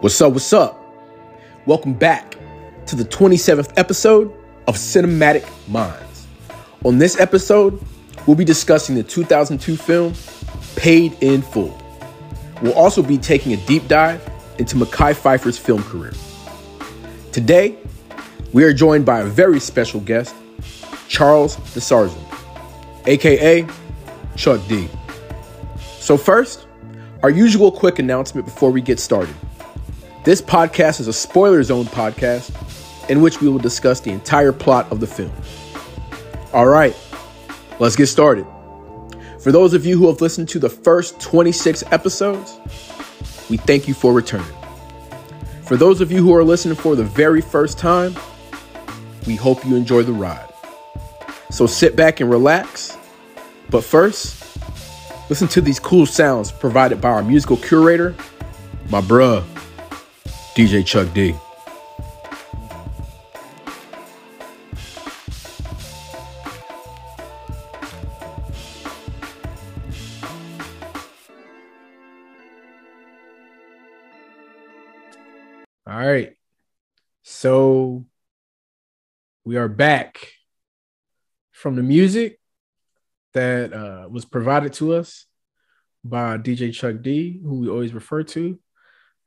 What's up? What's up? Welcome back to the 27th episode of Cinematic Minds. On this episode, we'll be discussing the 2002 film Paid in Full. We'll also be taking a deep dive into Mekhi Phifer's film career. Today, we are joined by a very special guest, Charles Desarzant, aka Chuck D. So, first, our usual quick announcement before we get started. This podcast is a spoiler zone podcast in which we will discuss the entire plot of the film. All right, let's get started. For those of you who have listened to the first 26 episodes, we thank you for returning. For those of you who are listening for the very first time, we hope you enjoy the ride. So sit back and relax. But first, listen to these cool sounds provided by our musical curator, my bruh, DJ Chuck D. All right. So we are back from the music that uh, was provided to us by DJ Chuck D, who we always refer to.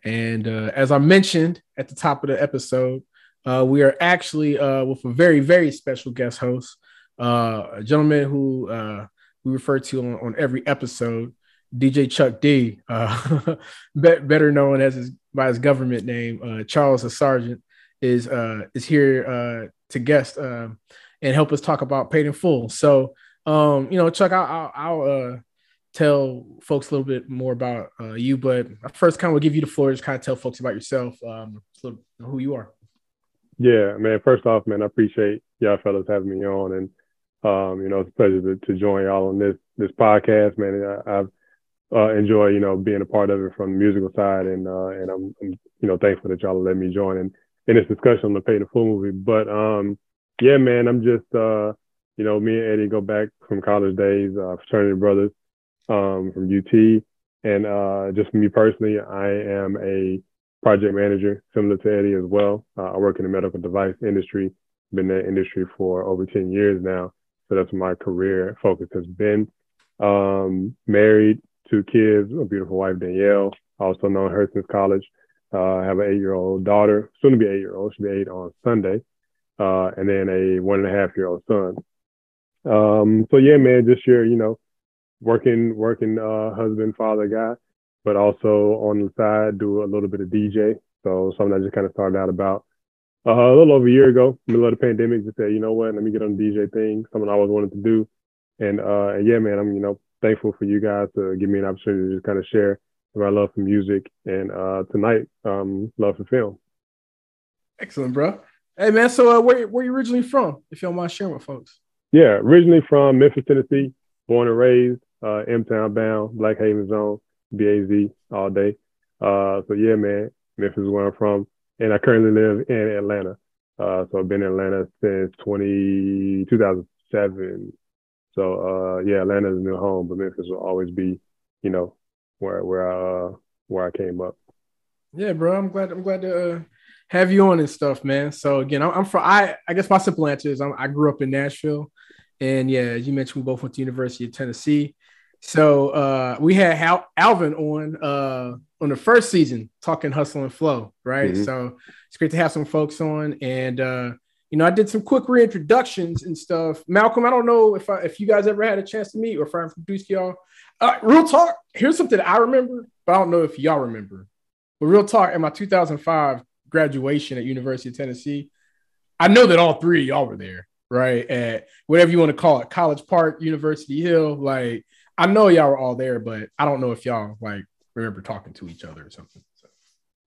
And uh, as I mentioned at the top of the episode, uh, we are actually uh, with a very, very special guest host, uh, a gentleman who uh, we refer to on, on, every episode, DJ Chuck D, uh, better known as his, by his government name, Charles Desarzant, is is here to guest and help us talk about Paid in Full. So, um, you know, Chuck, I'll, I'll, I'll tell folks a little bit more about uh, you, but I first kind of will give you the floor, just kind of tell folks about yourself, um, so who you are. Yeah, man. First off, man, I appreciate y'all fellas having me on, and um, you know, it's a pleasure to, to join y'all on this this podcast, man. I, have uh, you know, being a part of it from the musical side, and uh, and I'm, I'm, you know, thankful that y'all let me join in in this discussion on the Paid in Full movie. But um, yeah, man, I'm just, uh, you know, me and Eddie go back from college days, uh, fraternity brothers um, from UT. And uh, just me personally, I am a project manager, similar to Eddie as well. Uh, I work in the medical device industry, been in that industry for over 10 years now. So that's my career focus has been. Um, married, two kids, a beautiful wife, Danielle, also known her since college. Uh, I have an eight year old daughter, soon to be eight year old. She'll be eight on Sunday. Uh, and then a one and a half year old son. Um, so yeah, man, this year, you know, working working uh, husband father guy, but also on the side do a little bit of DJ. So something I just kind of started out about uh, a little over a year ago, middle of the pandemic. Just said, you know what, let me get on the DJ thing. Something I always wanted to do, and uh, and yeah, man, I'm you know thankful for you guys to give me an opportunity to just kind of share my love for music and uh, tonight um, love for film. Excellent, bro. Hey man, so uh, where where you originally from? If you don't mind sharing with folks. Yeah, originally from Memphis, Tennessee, born and raised uh, M Town bound, Black Haven Zone, BAZ all day. Uh, so yeah, man, Memphis is where I'm from, and I currently live in Atlanta. Uh, so I've been in Atlanta since 20, 2007. So uh, yeah, Atlanta is a new home, but Memphis will always be, you know, where where I uh, where I came up. Yeah, bro, I'm glad I'm glad to uh, have you on and stuff, man. So again, I'm, I'm from I I guess my simple answer is I'm, i grew up in Nashville, and yeah, as you mentioned, we both went to University of Tennessee. So uh, we had Hal- Alvin on uh, on the first season talking hustle and flow, right? Mm-hmm. So it's great to have some folks on, and uh, you know, I did some quick reintroductions and stuff. Malcolm, I don't know if I, if you guys ever had a chance to meet or if I introduced y'all. Uh, real talk. Here's something I remember, but I don't know if y'all remember. But real talk, in my 2005 graduation at University of Tennessee, I know that all three of y'all were there, right? At whatever you want to call it, College Park, University Hill, like I know y'all were all there, but I don't know if y'all like remember talking to each other or something. So.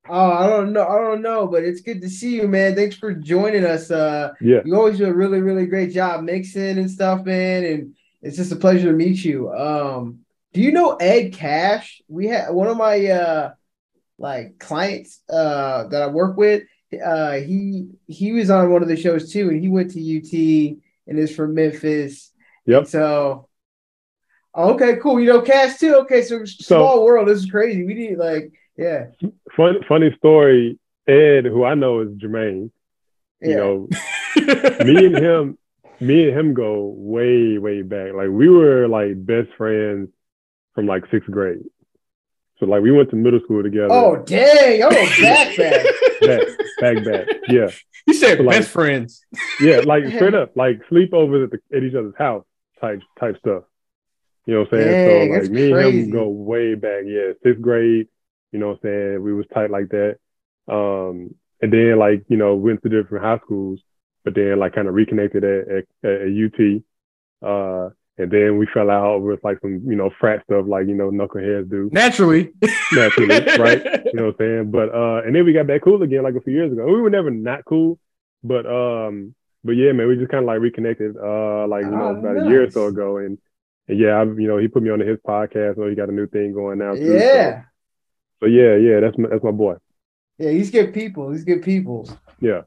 Oh, I don't know. I don't know, but it's good to see you, man. Thanks for joining us. Uh, yeah, you always do a really, really great job mixing and stuff, man. And it's just a pleasure to meet you. Um, do you know Ed Cash? We had one of my uh, like clients uh, that I work with. Uh, he he was on one of the shows too, and he went to UT and is from Memphis. Yep. And so Okay, cool. You know, Cash too. Okay, so small so, world. This is crazy. We need like Yeah. Fun, funny story. Ed, who I know is Jermaine, Yeah. you know, me and him, me and him go way, way back. Like we were like best friends from like sixth grade. So like we went to middle school together. oh dang! Y'all go back back. back, back, back. Yeah, You said Like- best friends. yeah. Like straight up, like sleepovers at, the, at each other's house type type stuff. You know what I'm saying? Dang, so like me and him go way back. Yeah, sixth grade. You know what I'm saying? We was tight like that. Um, and then like you know went to different high schools, but then like kind of reconnected at, at, at UT. Uh, and then we fell out with like some you know frat stuff like you know knuckleheads do Naturally. naturally, right? You know what I'm saying? But uh, and then we got back cool again like a few years ago. We were never not cool, but um, but yeah, man, we just kind of like reconnected uh, like you know Oh, about a year or so ago, and, and yeah, I, you know he put me on his podcast, so he got a new thing going now too. Yeah. So, so yeah, yeah, that's my, that's my boy. Yeah, he's good people. He's good people. Yeah,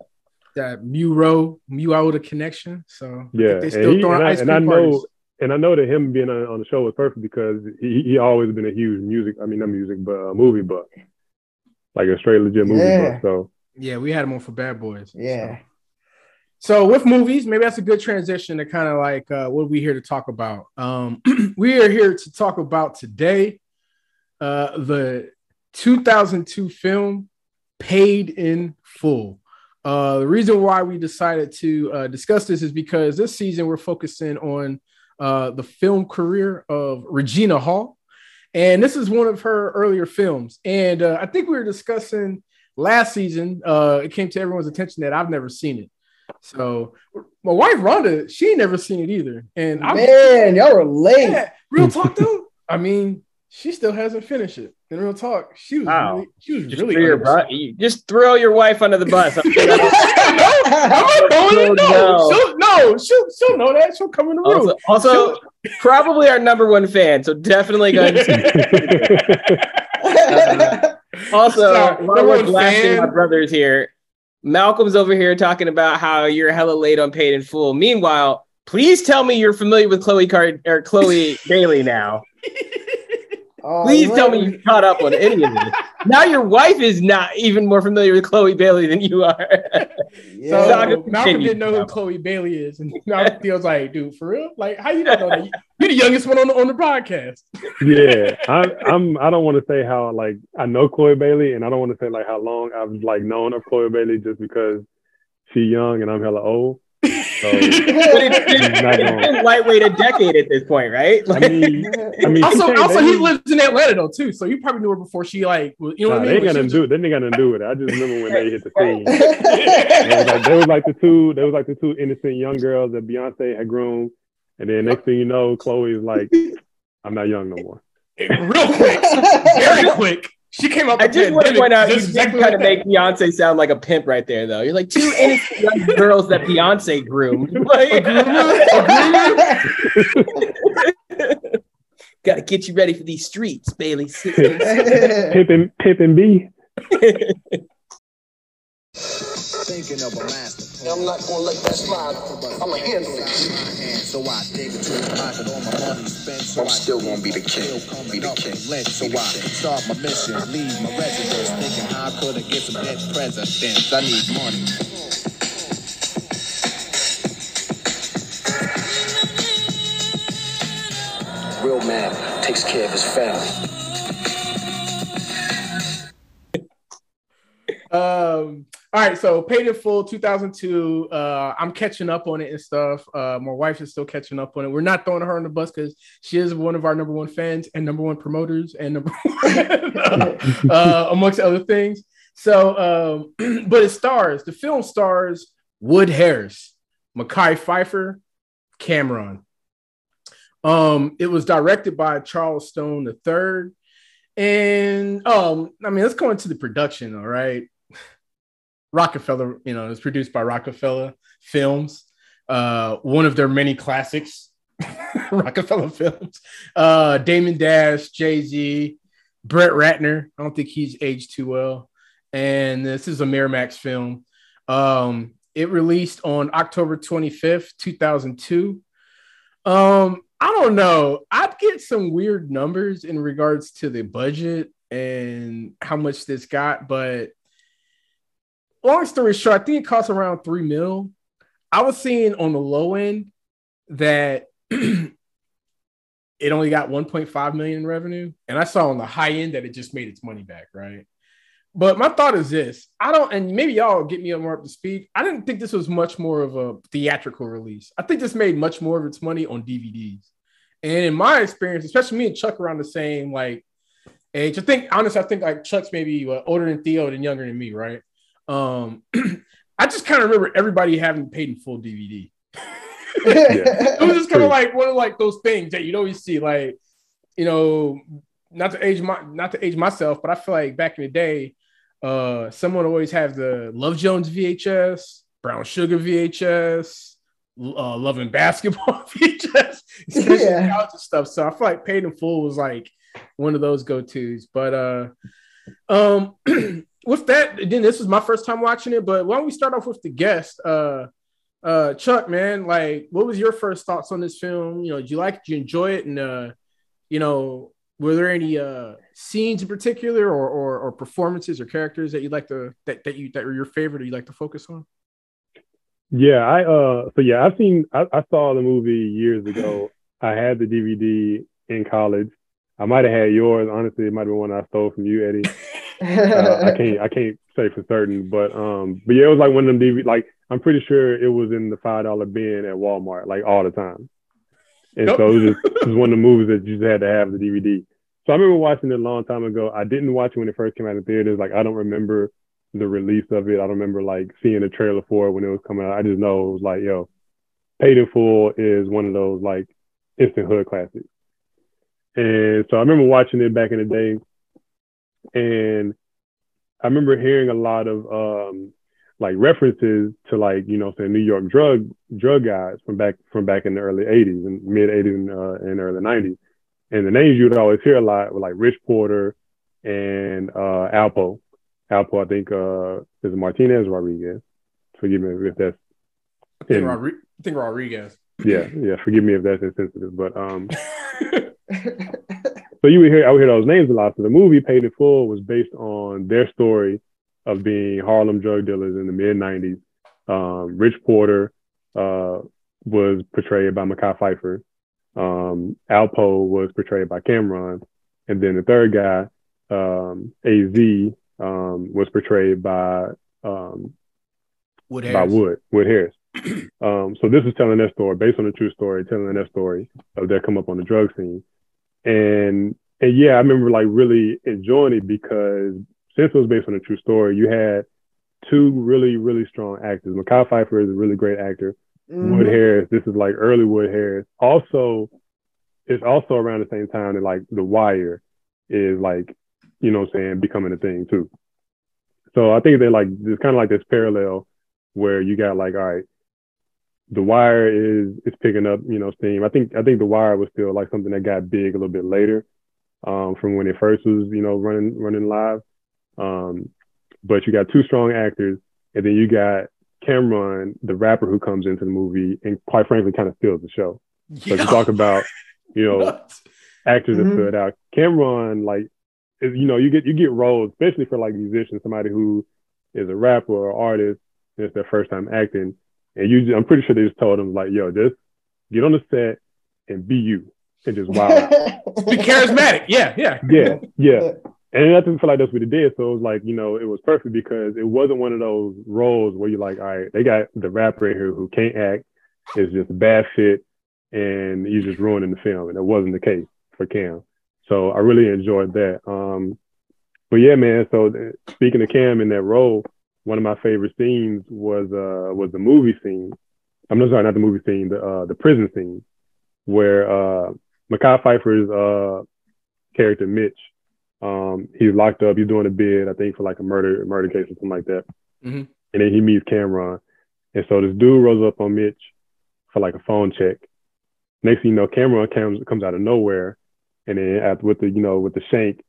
that Muro, Muro the connection. So yeah, think they and, still he, throwing and, I, ice and cream I know. parties. And I know that him being on, on the show was perfect because he he always been a huge music. I mean, not music, but uh, movie buff, like a straight legit movie Yeah. buff. So Yeah, we had him on for Bad Boys. Yeah. So with movies, maybe that's a good transition to kind of like uh, what we here to talk about. Um, we are here to talk about today uh, the 2002 film Paid in Full. Uh, the reason why we decided to uh, discuss this is because this season we're focusing on uh, the film career of Regina Hall. And this is one of her earlier films. And uh, I think we were discussing last season, it came to everyone's attention that I've never seen it. So my wife Rhonda, she ain't never seen it either. And I Man, y'all were late. yeah, real talk though. I mean, she still hasn't finished it. In real talk, she was Wow. really, she was Just, really throw your understand- bu- you just throw your wife under the bus. I'm I'm not throwing it. No, No. she'll, no, she'll, she'll know that. She'll come in the room. also, also probably our number one fan, so definitely go ahead and Also, Sorry, while we're one blasting fan. my brothers here, Malcolm's over here talking about how you're hella late on Paid in Full. Meanwhile, please tell me you're familiar with Chloe Card or Chloe Bailey now. Oh, Please tell me man. you caught up on any of this. Now your wife is not even more familiar with Chloe Bailey than you are. Yeah. So Malcolm Malcolm continue. didn't know who Chloe Bailey is, and Malcolm feels like, dude, for real? Like, how you don't know that? You- You're the youngest one on the on the podcast. yeah, I, I'm. I don't want to say how like I know Chloe Bailey, and I don't want to say like how long I've like known of Chloe Bailey just because she's young and I'm hella old. So But it's been, He's not it's been lightweight a decade at this point, right? I mean, I mean, Also, came- also, they- he lives in Atlanta though too, so you probably knew her before she like, you know Nah, what I they mean? ain't got to was do. They ain't got nothing to do it. I just remember when they hit the scene. They was like, they was like the two. They was like the two innocent young girls that Beyonce had groomed, and then next thing you know, Chloe's like, "I'm not young no more." real quick, very quick. She came up. I just want to point out you just did exactly kind of make Beyonce sound like a pimp right there, though. You're like two innocent young girls that Beyonce groomed. Like, Got to get you ready for these streets, Bailey. Pimpin', pimpin' B. Thinking of a master I'm not gonna let that slide. I'ma handle it. So I dig into the pocket, all my money spent. So I'm still gonna be the king. Be the king. with. So I start my mission, leave my residence, thinking how could I get some dead presidents? I need money. Real man takes care of his family. Um, all right, so paid in full 2002. Uh, I'm catching up on it and stuff. Uh, my wife is still catching up on it. We're not throwing her on the bus because she is one of our number one fans and number one promoters and number one, uh, amongst other things. So, um, but it stars the film stars Wood Harris, Mekhi Phifer, Cam'ron. Um, it was directed by Charles Stone III. And um, I mean, let's go into the production, all right. Roc-A-Fella, you know, it's produced by Roc-A-Fella Films, uh, one of their many classics, Roc-A-Fella Films. Uh, Damon Dash, Jay Z, Brett Ratner. I don't think he's aged too well. And this is a Miramax film. Um, it released on October 25th, 2002. Um, I don't know. I'd get some weird numbers in regards to the budget. and how much this got, but long story short, I think it costs around three mil. I was seeing on the low end that it only got 1.5 million in revenue, and I saw on the high end that it just made its money back, right? But my thought is this: I don't, and maybe y'all get me more up to speed. I didn't think this was much more of a theatrical release. I think this made much more of its money on DVDs. And in my experience, especially me and Chuck around the same like age, I think honestly, I think like Chuck's maybe older than Theo and younger than me, right? Um, I just kind of remember everybody having paid in full DVD. it was just kind of like one of like those things that you'd always see, like you know, not to age my not to age myself, but I feel like back in the day, uh, someone always have the Love Jones VHS, Brown Sugar VHS, uh, Loving Basketball VHS, Yeah. college stuff. So I feel like Paid in Full was like one of those go tos. But uh, um, with that, then this was my first time watching it. But why don't we start off with the guest? Uh, uh, Chuck, man, like, what was your first thoughts on this film? You know, did you like? Did you enjoy it? And uh, you know, were there any uh scenes in particular or or, or performances or characters that you'd like to that, that you that were your favorite or you like to focus on? Yeah, I uh so yeah, I've seen I, I saw the movie years ago. I had the DVD in college. I might have had yours. Honestly, it might have been one I stole from you, Eddie. Uh, I can't I can't say for certain, but um, but yeah, it was like one of them DVD. Like I'm pretty sure it was in the five dollar bin at Walmart, like all the time. And so it was just it was one of the movies that you just had to have the DVD. So I remember watching it a long time ago. I didn't watch it when it first came out in theaters. Like I don't remember the release of it. I don't remember like seeing a trailer for it when it was coming out. I just know it was like, yo, Paid in Full is one of those like instant hood classics. And so I remember watching it back in the day, and I remember hearing a lot of um like references to like you know saying New York drug drug guys from back from back in the early '80s and mid '80s and, uh, and early '90s, and the names you would always hear a lot were like Rich Porter and uh, Alpo. Alpo, I think uh, is Martinez Rodriguez. Forgive me if that's I think, in- Rodri- I think Rodriguez. yeah yeah. Forgive me if that's insensitive, but um. So you would hear I would hear those names a lot. So the movie Paid in Full was based on their story of being Harlem drug dealers in the mid '90s. Um, Rich Porter uh, was portrayed by Mekhi Phifer. Um, Alpo was portrayed by Cam'ron, and then the third guy, um, Az, um, was portrayed by um, Wood by Wood, Wood Harris. um, so this is telling their story based on a true story, telling their story of their come up on the drug scene. And and yeah, I remember like really enjoying it because since it was based on a true story, you had two really, really strong actors. Mekhi Phifer is a really great actor. Mhm. Wood Harris, this is like early Wood Harris. Also, it's also around the same time that like The Wire is like, you know what I'm saying, becoming a thing too. So I think they're like there's kind of like this parallel where you got like, all right, The Wire is is picking up, you know, steam. I think I think The Wire was still like something that got big a little bit later, um, from when it first was, you know, running running live. Um, but you got two strong actors, and then you got Cam'ron, the rapper who comes into the movie and quite frankly kind of steals the show. So if you talk about, you know, actors that Mhm. stood out. Cam'ron, like, is, you know, you get you get roles, especially for like musicians, somebody who is a rapper or artist, and it's their first time acting, and you, I'm pretty sure they just told him like, yo, just get on the set and be you and just wow. Be charismatic. Yeah, yeah. yeah, yeah. And I didn't feel like that's what it did. So it was like, you know, it was perfect because it wasn't one of those roles where you're like, all right, they got the rapper here who can't act, is just a bad fit, and he's just ruining the film. And that wasn't the case for Cam. So I really enjoyed that. Um, but yeah, man. So th- speaking of Cam in that role, one of my favorite scenes was uh was the movie scene. I'm not sorry, not the movie scene, the uh the prison scene, where uh Mekhi Phifer's uh character Mitch, um, he's locked up. He's doing a bid, I think, for like a murder murder case or something like that. Mhm. And then he meets Cam'ron, and so this dude rolls up on Mitch for like a phone check. Next thing you know, Cam'ron comes comes out of nowhere, and then after, with the you know with the shank,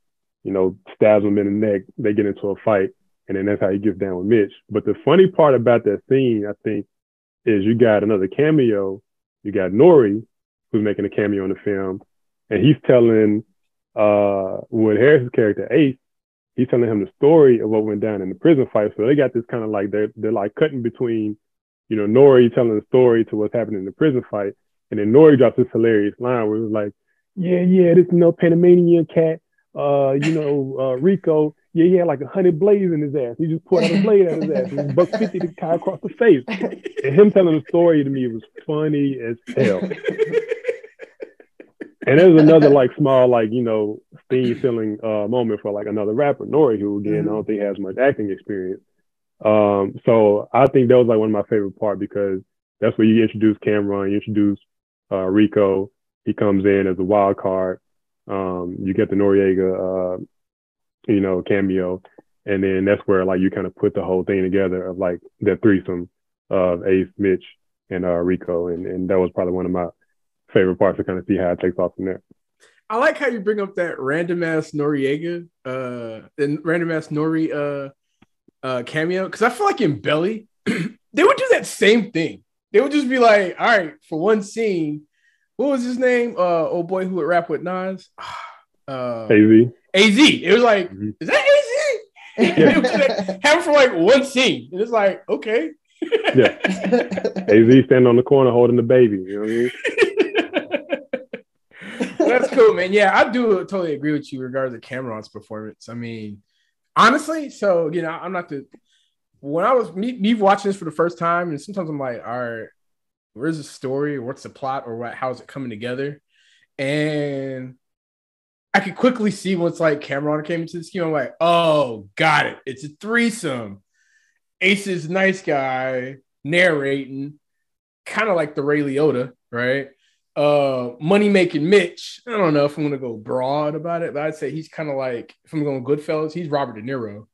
you know, stabs him in the neck. They get into a fight, and then that's how he gets down with Mitch. But the funny part about that scene, I think, is you got another cameo. You got Nori, who's making a cameo in the film, and he's telling uh, Wood Harris's character Ace, he's telling him the story of what went down in the prison fight. So they got this kind of like they're they're like cutting between, you know, Nori telling the story to what's happening in the prison fight, and then Nori drops this hilarious line where it was like, "Yeah, yeah, this you know Panamanian cat, uh, you know, uh, Rico, yeah, he had like a hundred blades in his ass. He just pulled out a blade out of his ass. Was buck fifty to guy across the face. And him telling the story to me was funny as hell. And there's another like small like you know steam filling uh, moment for like another rapper Nori who again I don't think has much acting experience. Um, so I think that was like one of my favorite part because that's where you introduce Cam'ron, you introduce uh, Rico. He comes in as a wild card. Um, you get the Noreaga, uh, you know, cameo, and then that's where like you kind of put the whole thing together of like that threesome of Ace, Mitch, and uh, Rico, and and that was probably one of my favorite parts to kind of see how it takes off from there. I like how you bring up that random ass Noreaga, uh, and random ass Nori uh, uh, cameo because I feel like in Belly they would do that same thing. They would just be like, "All right, for one scene, what was his name? Uh, old boy who would rap with Nas, uh, AZ. Az. It was like, Mhm. is that Az? They would just like, have him for like one scene, and it's like, okay. Yeah. AZ standing on the corner holding the baby. You know what I mean? That's cool, man. Yeah, I do totally agree with you regarding the Cam'ron's performance. I mean, honestly, so you know, I'm not the when I was me, me watching this for the first time, and sometimes I'm like, all right, where's the story? What's the plot, or what? How's it coming together? And I could quickly see once like Cam'ron came into the scheme. I'm like, oh, got it. It's a threesome. Ace is nice guy narrating, kind of like the Ray Liotta, right? uh money making Mitch. I don't know if I'm gonna go broad about it, but I'd say he's kind of like if I'm going Goodfellas, he's Robert De Niro.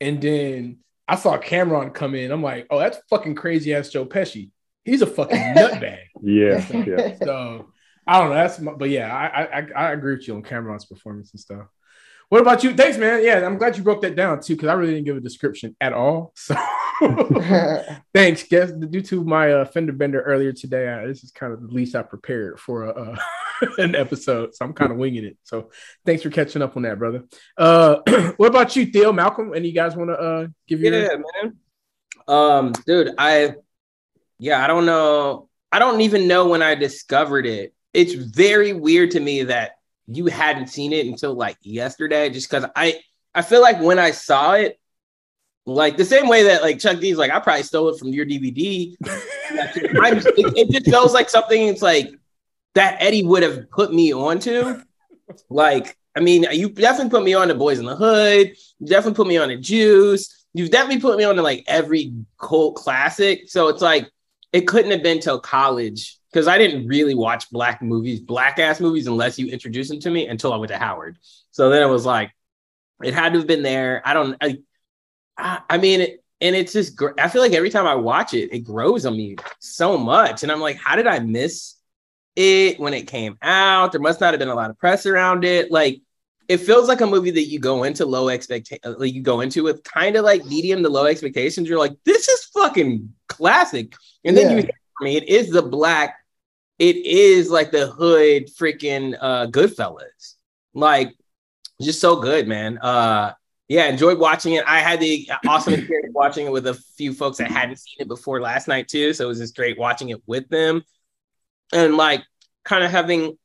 And then I saw Cam'ron come in. I'm like, oh, that's fucking crazy ass Joe Pesci. He's a fucking nutbag. Yeah, yeah. So I don't know. That's my, but yeah, I, I I agree with you on Cam'ron's performance and stuff. What about you? Thanks, man. Yeah, I'm glad you broke that down too, because I really didn't give a description at all. So thanks. Guess due to my uh, fender bender earlier today, I, this is kind of the least I prepared for a, uh, an episode, so I'm kind of winging it. So thanks for catching up on that, brother. Uh, what about you, Theo, Malcolm? Any you guys want to uh, give your Yeah, man. Um, dude, I yeah, I don't know. I don't even know when I discovered it. It's very weird to me that you hadn't seen it until like yesterday, just because I I feel like when I saw it, like the same way that like Chuck D's like I probably stole it from your DVD. It, it just feels like something. It's like that Eddie would have put me onto. Like, I mean, you definitely put me on the Boys in the Hood. You definitely put me on the Juice. You've definitely put me on to like every cult classic. So it's like it couldn't have been till college because I didn't really watch black movies, black ass movies, unless you introduced them to me until I went to Howard. So then it was like, it had to have been there. I don't, I, I, I mean, it, and it's just, I feel like every time I watch it, it grows on me so much. And I'm like, how did I miss it when it came out? There must not have been a lot of press around it. Like, it feels like a movie that you go into low expectation, like uh, you go into with kind of like medium to low expectations. You're like, this is fucking classic. And then Yeah. you hear from me, it is the black, it is like the hood freaking uh Goodfellas. Like, just so good, man. Uh yeah, enjoyed watching it. I had the awesome experience watching it with a few folks that hadn't seen it before last night too. So it was just great watching it with them. And like kind of having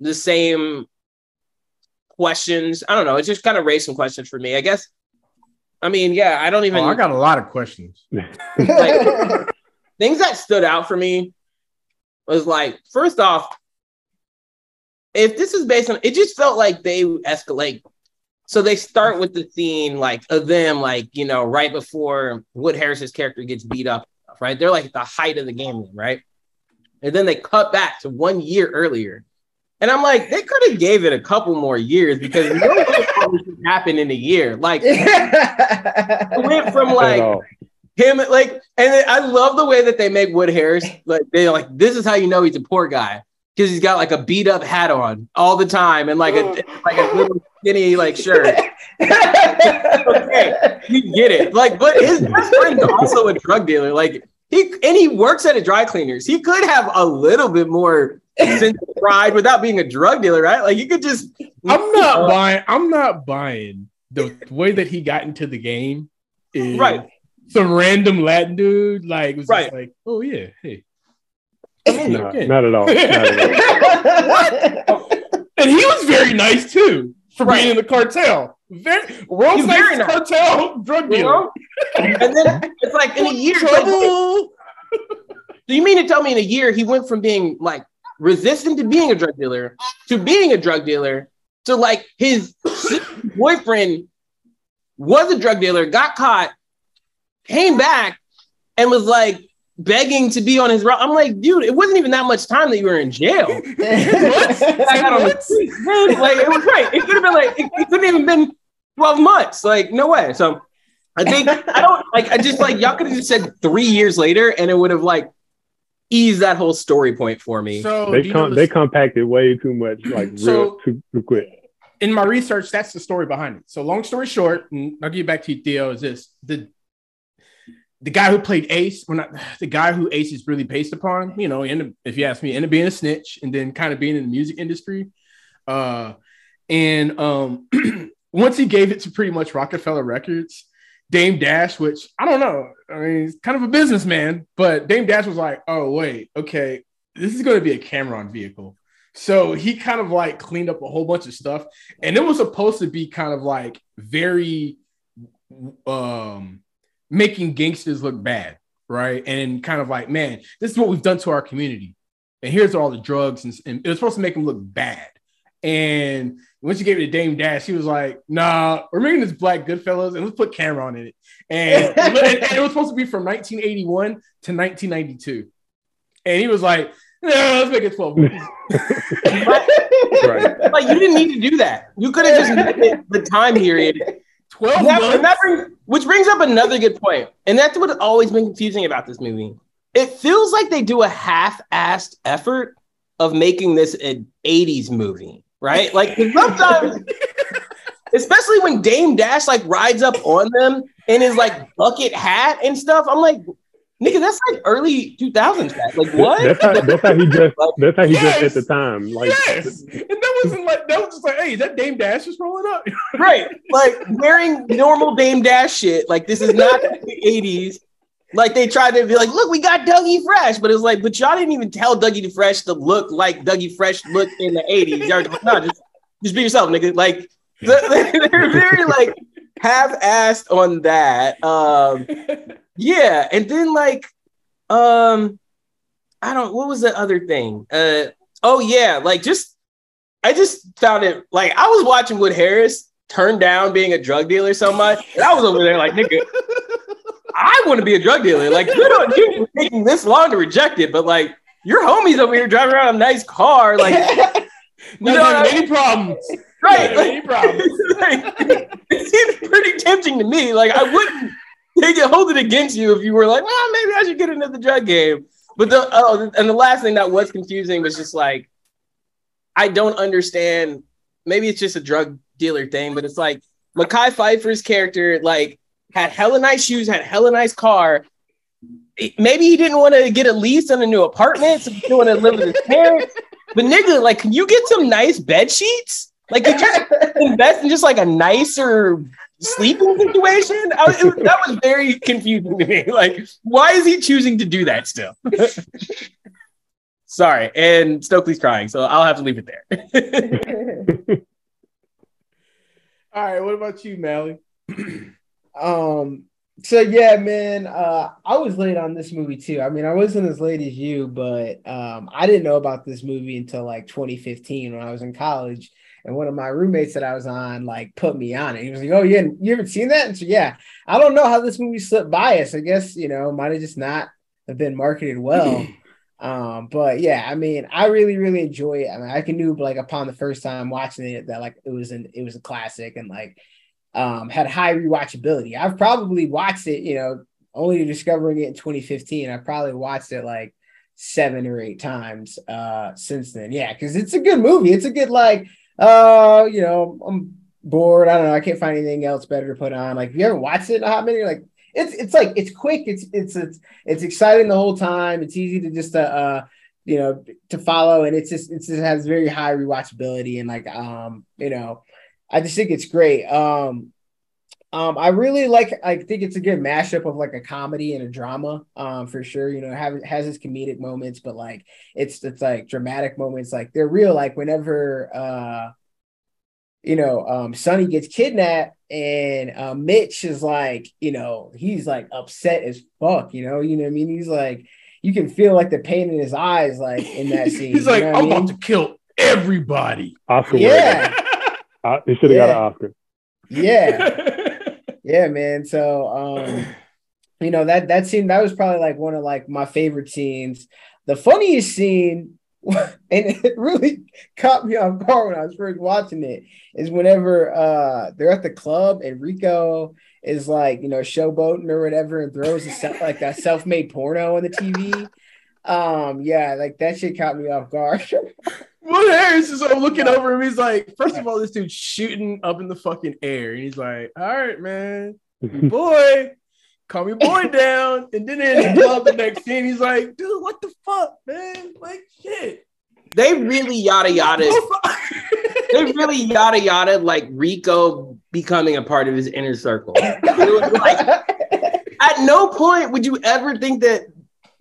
the same questions. I don't know. It just kind of raised some questions for me. I guess. I mean, yeah, I don't even Oh, I got a lot of questions. like things that stood out for me was like first off if this is based on it just felt like they escalate. So they start with the scene like of them like you know right before wood harris's character gets beat up right? They're like at the height of the game right? And then they cut back to one year earlier. And i'm like they could have gave it a couple more years because no way this happened in a year. Like it went from like all. Him like and I love the way that they make Wood Harris like they're like this is how you know he's a poor guy because he's got like a beat up hat on all the time and like a like a little skinny like shirt. okay, you get it. Like, but his best friend's also a drug dealer. Like he and he works at a dry cleaners. He could have a little bit more sense of pride without being a drug dealer, right? Like you could just I'm not Uh, buying. I'm not buying the way that he got into the game. Is Right. Some random Latin dude, like, was Right. just like, oh yeah, hey, No, Okay. not at all. Not at all. and he was very nice too for Right. being in the cartel. Very world's He's very nicest nice. cartel drug You dealer. know? and then it's like in a year. it's like, do you mean to tell me in a year he went from being like resistant to being a drug dealer to being a drug dealer to like his boyfriend was a drug dealer, got caught, came back, and was like begging to be on his route. I'm like, dude, it wasn't even that much time that you were in jail. I got on the like it was right. It could have been like it, it couldn't even been 12 months. Like, no way. So I think I don't like I just like y'all could have just said three years later and it would have like eased that whole story point for me. So They do com- the- they compacted way too much, like real too, too quick. in my research, that's the story behind it. So long story short, and I'll get back to you, Theo, is this the the guy who played Ace, or not the guy who Ace is really based upon, you know, ended, if you ask me, ended up being a snitch and then kind of being in the music industry. Uh and um once he gave it to pretty much Roc-A-Fella Records, Dame Dash, which I don't know, I mean, he's kind of a businessman, but Dame Dash was like, oh, wait, okay, this is going to be a Cam'ron vehicle. So he kind of like cleaned up a whole bunch of stuff, and it was supposed to be kind of like very um making gangsters look bad, right? And kind of like, man, this is what we've done to our community, and here's all the drugs, and, and it was supposed to make them look bad. And once you gave it to Dame Dash, he was like, "Nah, we're making this Black Goodfellas, and let's put Cam'ron in it." And, and it was supposed to be from 1981 to 1992, and he was like, "No, let's make it 12 movies." Right. like you didn't need to do that. You could have just made it the time period 12 that- months. that brings- which brings up another good point, and that's what always been confusing about this movie. It feels like they do a half-assed effort of making this an '80s movie, right? Like sometimes, especially when Dame Dash like rides up on them in his like bucket hat and stuff. I'm like, nigga, that's like early 2000s. Hat. Like what? That's how, that's how he dressed. That's how he Yes. dressed at the time. Like yes, and that wasn't like that was just like, hey, is that Dame Dash just rolling up? right like wearing normal dame dash shit like this is not the 80s like they tried to be like look we got dougie fresh but it's like but y'all didn't even tell dougie fresh to look like dougie fresh looked in the 80s y'all were just like, no just, just be yourself nigga like they're very like half-assed on that um yeah and then like um i don't what was the other thing uh oh yeah like just i just found it like i was watching wood harris turn down being a drug dealer so much and i was over there like nigga i want to be a drug dealer like you don't you taking this long to reject it but like your homies over here driving around a nice car like having what any problems. right like, any problems. like, it seems pretty tempting to me. Like I wouldn't take can hold it against you if you were like, well, maybe I should get into the drug game. But the oh, and the last thing that was confusing was just like, I don't understand. Maybe it's just a drug dealer thing, but it's like Mekhi Phifer's character like had hella nice shoes, had hella nice car. Maybe he didn't want to get a lease on a new apartment, so he didn't want to live with his parents. But nigga, like, can you get some nice bed sheets? Like, could you invest in just like a nicer sleeping situation? I, it, that was very confusing to me. Like, why is he choosing to do that still? Sorry, and Stokely's crying, so I'll have to leave it there. All right, what about you, Mally? Um. So yeah, man. Uh, I was late on this movie too. I mean, I wasn't as late as you, but um, I didn't know about this movie until like 2015 when I was in college. And one of my roommates that I was on like put me on it. He was like, "Oh yeah, you haven't seen that?" And so yeah, I don't know how this movie slipped by us. I guess you know might have just not have been marketed well. Um, but yeah, I mean, I really, really enjoy it. I mean, I can knew like upon the first time watching it that like it was an it was a classic and like um had high rewatchability. I've probably watched it, you know, only discovering it in 2015. I probably watched it like seven or eight times uh since then. Yeah, because it's a good movie. It's a good like uh, you know, I'm bored. I don't know. I can't find anything else better to put on. Like, if you ever watched it in a hot minute, you're like it's it's like it's quick. It's it's it's it's exciting the whole time. It's easy to just uh, uh you know, to follow, and it's just it's just has very high rewatchability and like um, you know, I just think it's great. Um, um, I really like. I think it's a good mashup of like a comedy and a drama. Um, for sure. You know, have has its comedic moments, but like it's it's like dramatic moments. Like they're real. Like whenever uh, you know, um, Sonny gets kidnapped and uh, Mitch is like, you know, he's like upset as fuck. You know, you know what I mean? He's like, you can feel like the pain in his eyes, like in that scene. He's you like, know I'm mean? about to kill everybody. Oscar Yeah. Uh, he should have got an Oscar. yeah. Yeah, man. So um, you know, that that scene that was probably like one of like my favorite scenes. The funniest scene, and it really caught me off guard when I was first watching it, is whenever uh they're at the club and Rico is like, you know, showboating or whatever and throws a like a self-made porno on the TV. Um, yeah, like that shit caught me off guard. Will Harris is I'm looking over him. He's like, first of all, this dude's shooting up in the fucking air. And he's like, all right, man, boy, calm your boy down. And then in the club the next scene, he's like, dude, what the fuck, man? Like, shit. They really yada yada. They really yada yada like Rico becoming a part of his inner circle. Like, at no point would you ever think that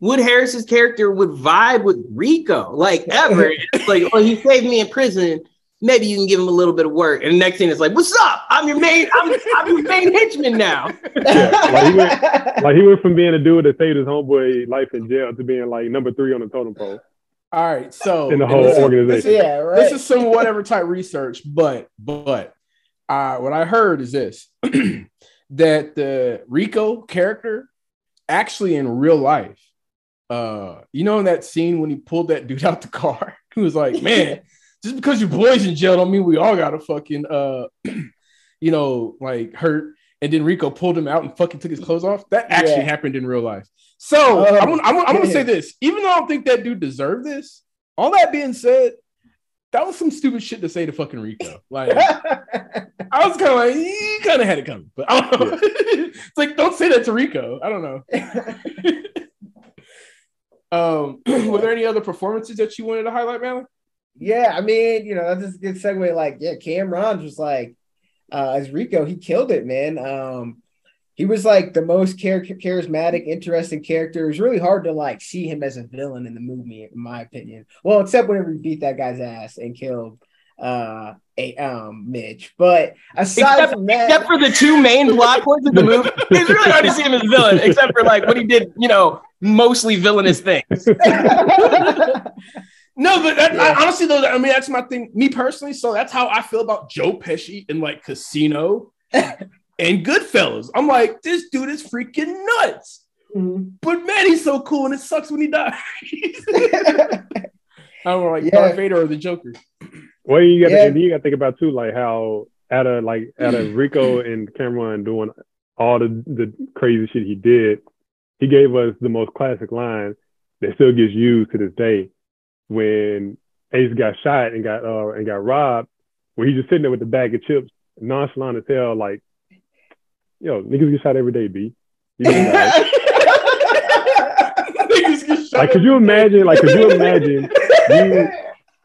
Wood Harris's character would vibe with Rico, like ever. It's like, oh, he saved me in prison. Maybe you can give him a little bit of work. And the next thing is like, what's up? I'm your main, I'm, I'm your main henchman now. Yeah, like he went, like he went from being a dude that saved his homeboy life in jail to being like number three on the totem pole All right, so in the whole this is- organization. yeah, right. This is some whatever type research, but but uh, what I heard is this that the Rico character actually in real life, uh, you know, in that scene when he pulled that dude out the car, he was like, "Man, just because your boys in jail don't mean we all gotta fucking uh, you know, like hurt." And then Rico pulled him out and fucking took his clothes off. That actually Yeah. happened in real life. So Oh, I'm, gonna, I'm, gonna- I'm gonna say this: even though I don't think that dude deserved this, all that being said, that was some stupid shit to say to fucking Rico. Like I was kind of like, you kind of had it coming, but I don't know. it's like don't say that to Rico. I don't know. Um, were there any other performances that you wanted to highlight, man? Yeah, I mean, you know, that's a good segue. Like, yeah, Cam'ron was like, uh, as Rico, he killed it, man. Um, he was like the most char- charismatic, interesting character. It was really hard to like see him as a villain in the movie, in my opinion. Well, except whenever he beat that guy's ass and killed uh a um Mitch. But aside Except, from that, except for the two main plot points of the movie, it's really hard to see him as a villain, except for like what he did, you know, mostly villainous things. No, but that, Yeah. I, honestly, though, I mean, that's my thing. Me personally, so that's how I feel about Joe Pesci in like Casino and Goodfellas. I'm like, this dude is freaking nuts. Mhm. But man, he's so cool, and it sucks when he dies. I don't know, like Yeah. Darth Vader or the Joker. Well, you got Yeah. to you got to think about too, like how out of like out of Rico and Cam'ron doing all the the crazy shit he did, he gave us the most classic line that still gets used to this day. When Ace got shot and got uh and got robbed, where he's just sitting there with the bag of chips, nonchalant as hell, like, yo, niggas get shot every day, b. You know, like, Niggas get shot like, could you imagine? Like, could you imagine? You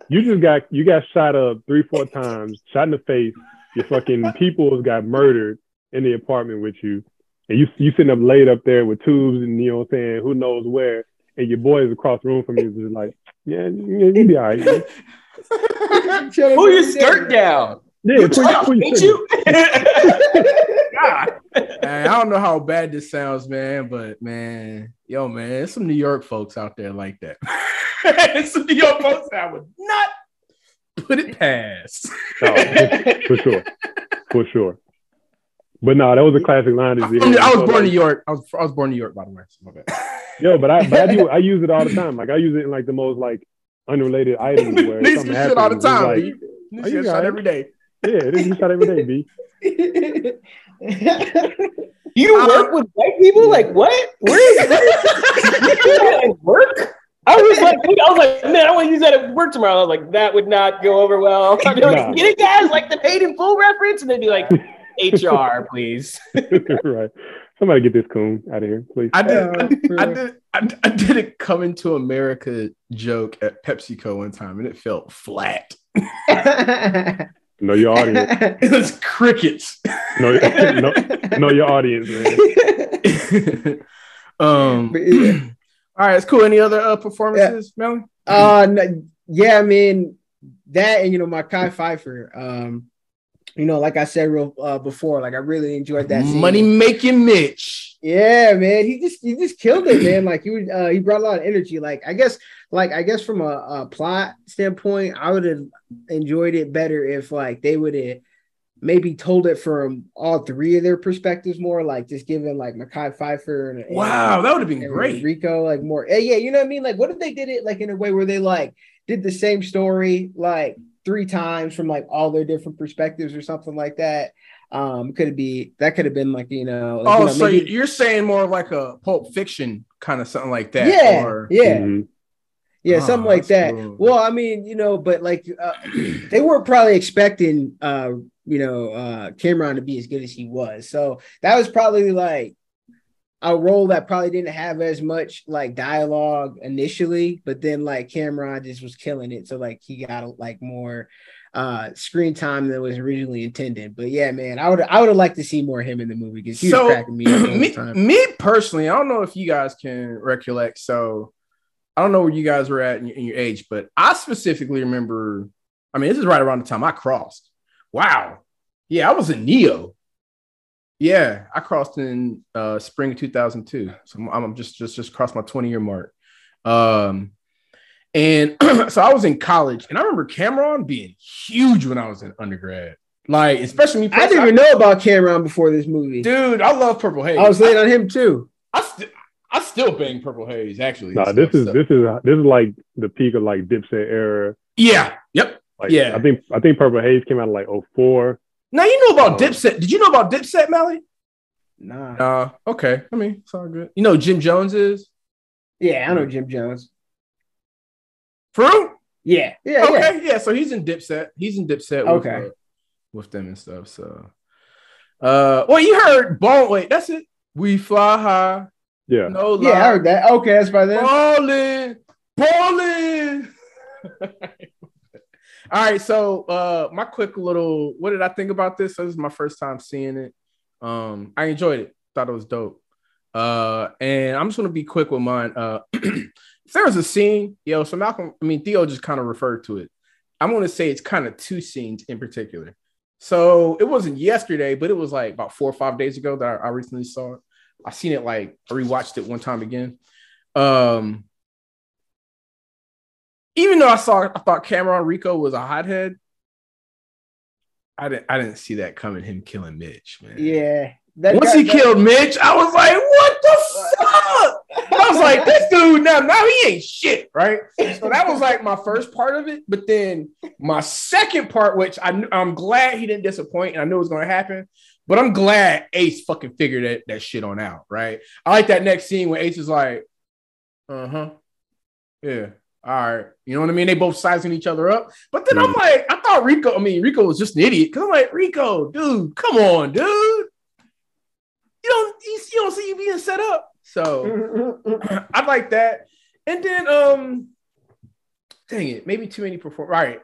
you just got you got shot up three four times, shot in the face. Your fucking peoples got murdered in the apartment with you, and you you sitting up laid up there with tubes and you know what I'm saying, who knows where, and your boys across the room from you is just like, yeah, yeah you be all right. man. Pull your skirt down. Yeah, You pull- pull your ain't you? God. Man, I don't know how bad this sounds, man, but man, yo, man, there's some New York folks out there like that. There's some New York folks that I would not put it past. For sure, for sure. But no, that was a classic line. From- I was born in New York. I was, I was born in New York, by the way. So. Yo, but I but I do I use it all the time. Like I use it in like the most like unrelated items where Niggas something shit all the time. Like, Are you shot every day. yeah, this is shot every day, B. You work um, with white people? Like what? Where is that? Like, work? I was like, I was like, man, I want to use that at work tomorrow. I was like, that would not go over well. I'd be like, Nah. get it, guys, like the paid in full reference, and they'd be like, HR, please. right. Somebody get this coon out of here, please. I did, I, did, I bro. did, I, I did a coming to America joke at PepsiCo one time, and it felt flat. Know your audience. It was crickets. know, know, know your audience, man. um, yeah. all right, it's cool. Any other uh, performances, Melanie? Uh, no- yeah, I mean that, and you know, Mekhi Phifer. Um, you know, like I said real uh, before, like I really enjoyed that scene. Money making Mitch. Yeah, man, he just he just killed it, man. Like he was, uh, he brought a lot of energy. Like I guess, like I guess from a, a plot standpoint, I would have enjoyed it better if like they would have maybe told it from all three of their perspectives more, like just giving like Mekhi Phifer and, and- Wow, that would have been great. Rico, like more, eh, yeah, you know what I mean? Like, what if they did it like in a way where they like did the same story like three times from like all their different perspectives or something like that? Um, could it be that could have been like you know, like, Oh, you know, so maybe- you're saying more like a Pulp Fiction kind of something like that? yeah, or- yeah, Mhm. yeah, Oh, something like that. cool. Well, I mean, you know, but like uh, they weren't probably expecting, uh, you know, uh, Cam'ron to be as good as he was. So that was probably like a role that probably didn't have as much like dialogue initially, but then like Cam'ron just was killing it. So like he got like more uh screen time than was originally intended. But yeah, man, I would I would have liked to see more of him in the movie because he was cracking me up me, me personally, I don't know if you guys can recollect. So I don't know where you guys were at in your, in your age, but I specifically remember. I mean, this is right around the time I crossed. Wow, yeah, I was in Neo. Yeah, I crossed in uh, spring of 2002. So I'm, I'm just just just crossed my 20 year mark. Um, and so I was in college, and I remember Cam'ron being huge when I was in undergrad. Like, especially me. I didn't even know about Cam'ron before this movie. Dude, I love Purple Haze. I was late on him too. I, st- I still bang Purple Haze actually. Nah, this is so- this is this is like the peak of like Dipset era. yeah, yep. Like, Yeah. I think I think Purple Haze came out in like 04. Now you know about Oh. Dipset. Did you know about Dipset, Mally? Nah. Uh, okay. I mean, it's all good. You know who Jim Jones is Yeah, I know Jim Jones. for real? Yeah, yeah, yeah. Okay, yeah. So he's in Dipset. He's in Dipset. With, Okay. uh, with them and stuff. So, uh, well, you heard Bone. Wait, that's it. We fly high. Yeah. No lie. Yeah, I heard that. Okay, that's by then. Balling, balling. All right, so uh my quick little what did I think about this? This is my first time seeing it. Um, I enjoyed it, thought it was dope. Uh, and I'm just gonna be quick with mine. Uh there was a scene, yo, so Malcolm, I mean Theo just kind of referred to it. I'm gonna say it's kind of two scenes in particular. So it wasn't yesterday, but it was like about four or five days ago that I, I recently saw it. I seen it like I rewatched it one time again. Um, even though I saw, I thought Cam'ron Rico was a hothead. I didn't, I didn't see that coming. Him killing Mitch, man. Yeah. Once guy- he that- killed Mitch, I was like, "What the fuck?" I was like, "This dude now, now he ain't shit, right?" So that was like my first part of it. But then my second part, which I, I'm glad he didn't disappoint, and I knew it was going to happen. But I'm glad Ace fucking figured that, that shit on out, right? I like that next scene when Ace is like, "Uh huh, yeah." All right, you know what I mean? They both sizing each other up, but then I'm like, I thought Rico. I mean, Rico was just an idiot because I'm like, Rico, dude, come on, dude you don't you, you don't see you being set up. So I like that. And then um dang it, maybe too many perform right.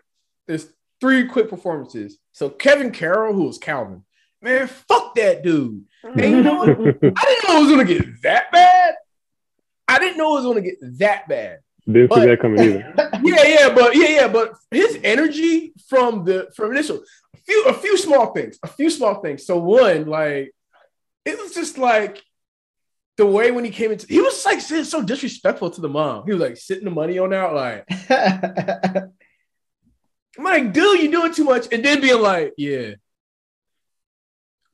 There's three quick performances. So Kevin Carroll, who was Calvin, man, fuck that dude. And you know what? I didn't know it was gonna get that bad. I didn't know it was gonna get that bad. Didn't But- see that coming either. Yeah, yeah, but yeah, yeah, but his energy from the from initial a few a few small things, a few small things. So one, like it was just like the way when he came into he was like so so disrespectful to the mom. He was like sitting the money on out, like I'm like, dude, you doing too much, and then being like, yeah.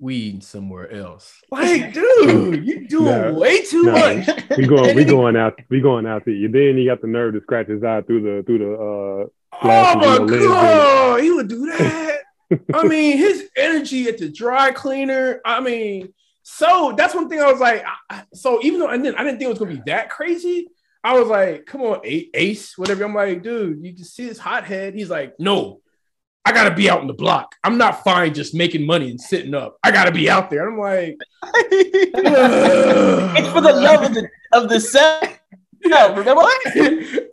Weed somewhere else. Like, dude, you doing No. way too No. much. We going we going out we going out to you. Then he got the nerve to scratch his eye through the through the uh Oh Glasses my and god, he would do that. I mean, his energy at the dry cleaner. I mean, so that's one thing I was like. I- I- so even though I didn't, I didn't think it was gonna be that crazy. I was like, come on, Ace, whatever. I'm like, dude, you can see his hot head. He's like, no, I gotta be out in the block. I'm not fine just making money and sitting up. I gotta be out there. I'm like, it's for the love of the of the set. No, remember?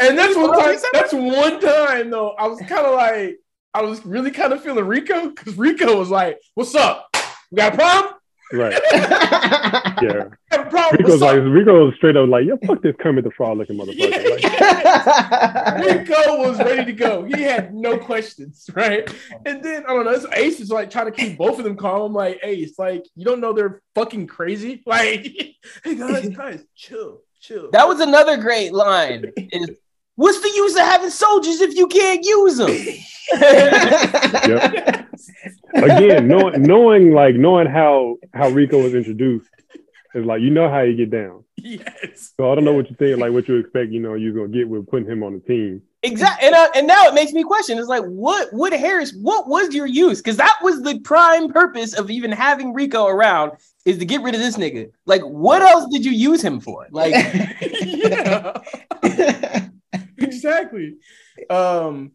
and that's one What time. That's one time though. I was kind of like, I was really kind of feeling Rico because Rico was like, "What's up? You got a problem? Right. Yeah. Got a? Rico's like Rico was straight up like, yeah, fuck this Kermit the Frog looking motherfucker. Like, Yeah. Rico was ready to go. He had no questions, right? And then I don't know. This Ace is like trying to keep both of them calm. I'm like, Ace, like you don't know they're fucking crazy. Like, hey guys, guys, chill, chill. That was another great line. Is what's the use of having soldiers if you can't use them? yep. Again, knowing knowing like knowing how how Rico was introduced is like you know how you get down. yes. So I don't know what you think, like what you expect, you know, you're gonna get with putting him on the team. Exactly, and uh, and now it makes me question. It's like, what Wood Harris? What was your use? Because that was the prime purpose of even having Rico around is to get rid of this nigga. Like, what else did you use him for? Like, yeah. exactly. Um,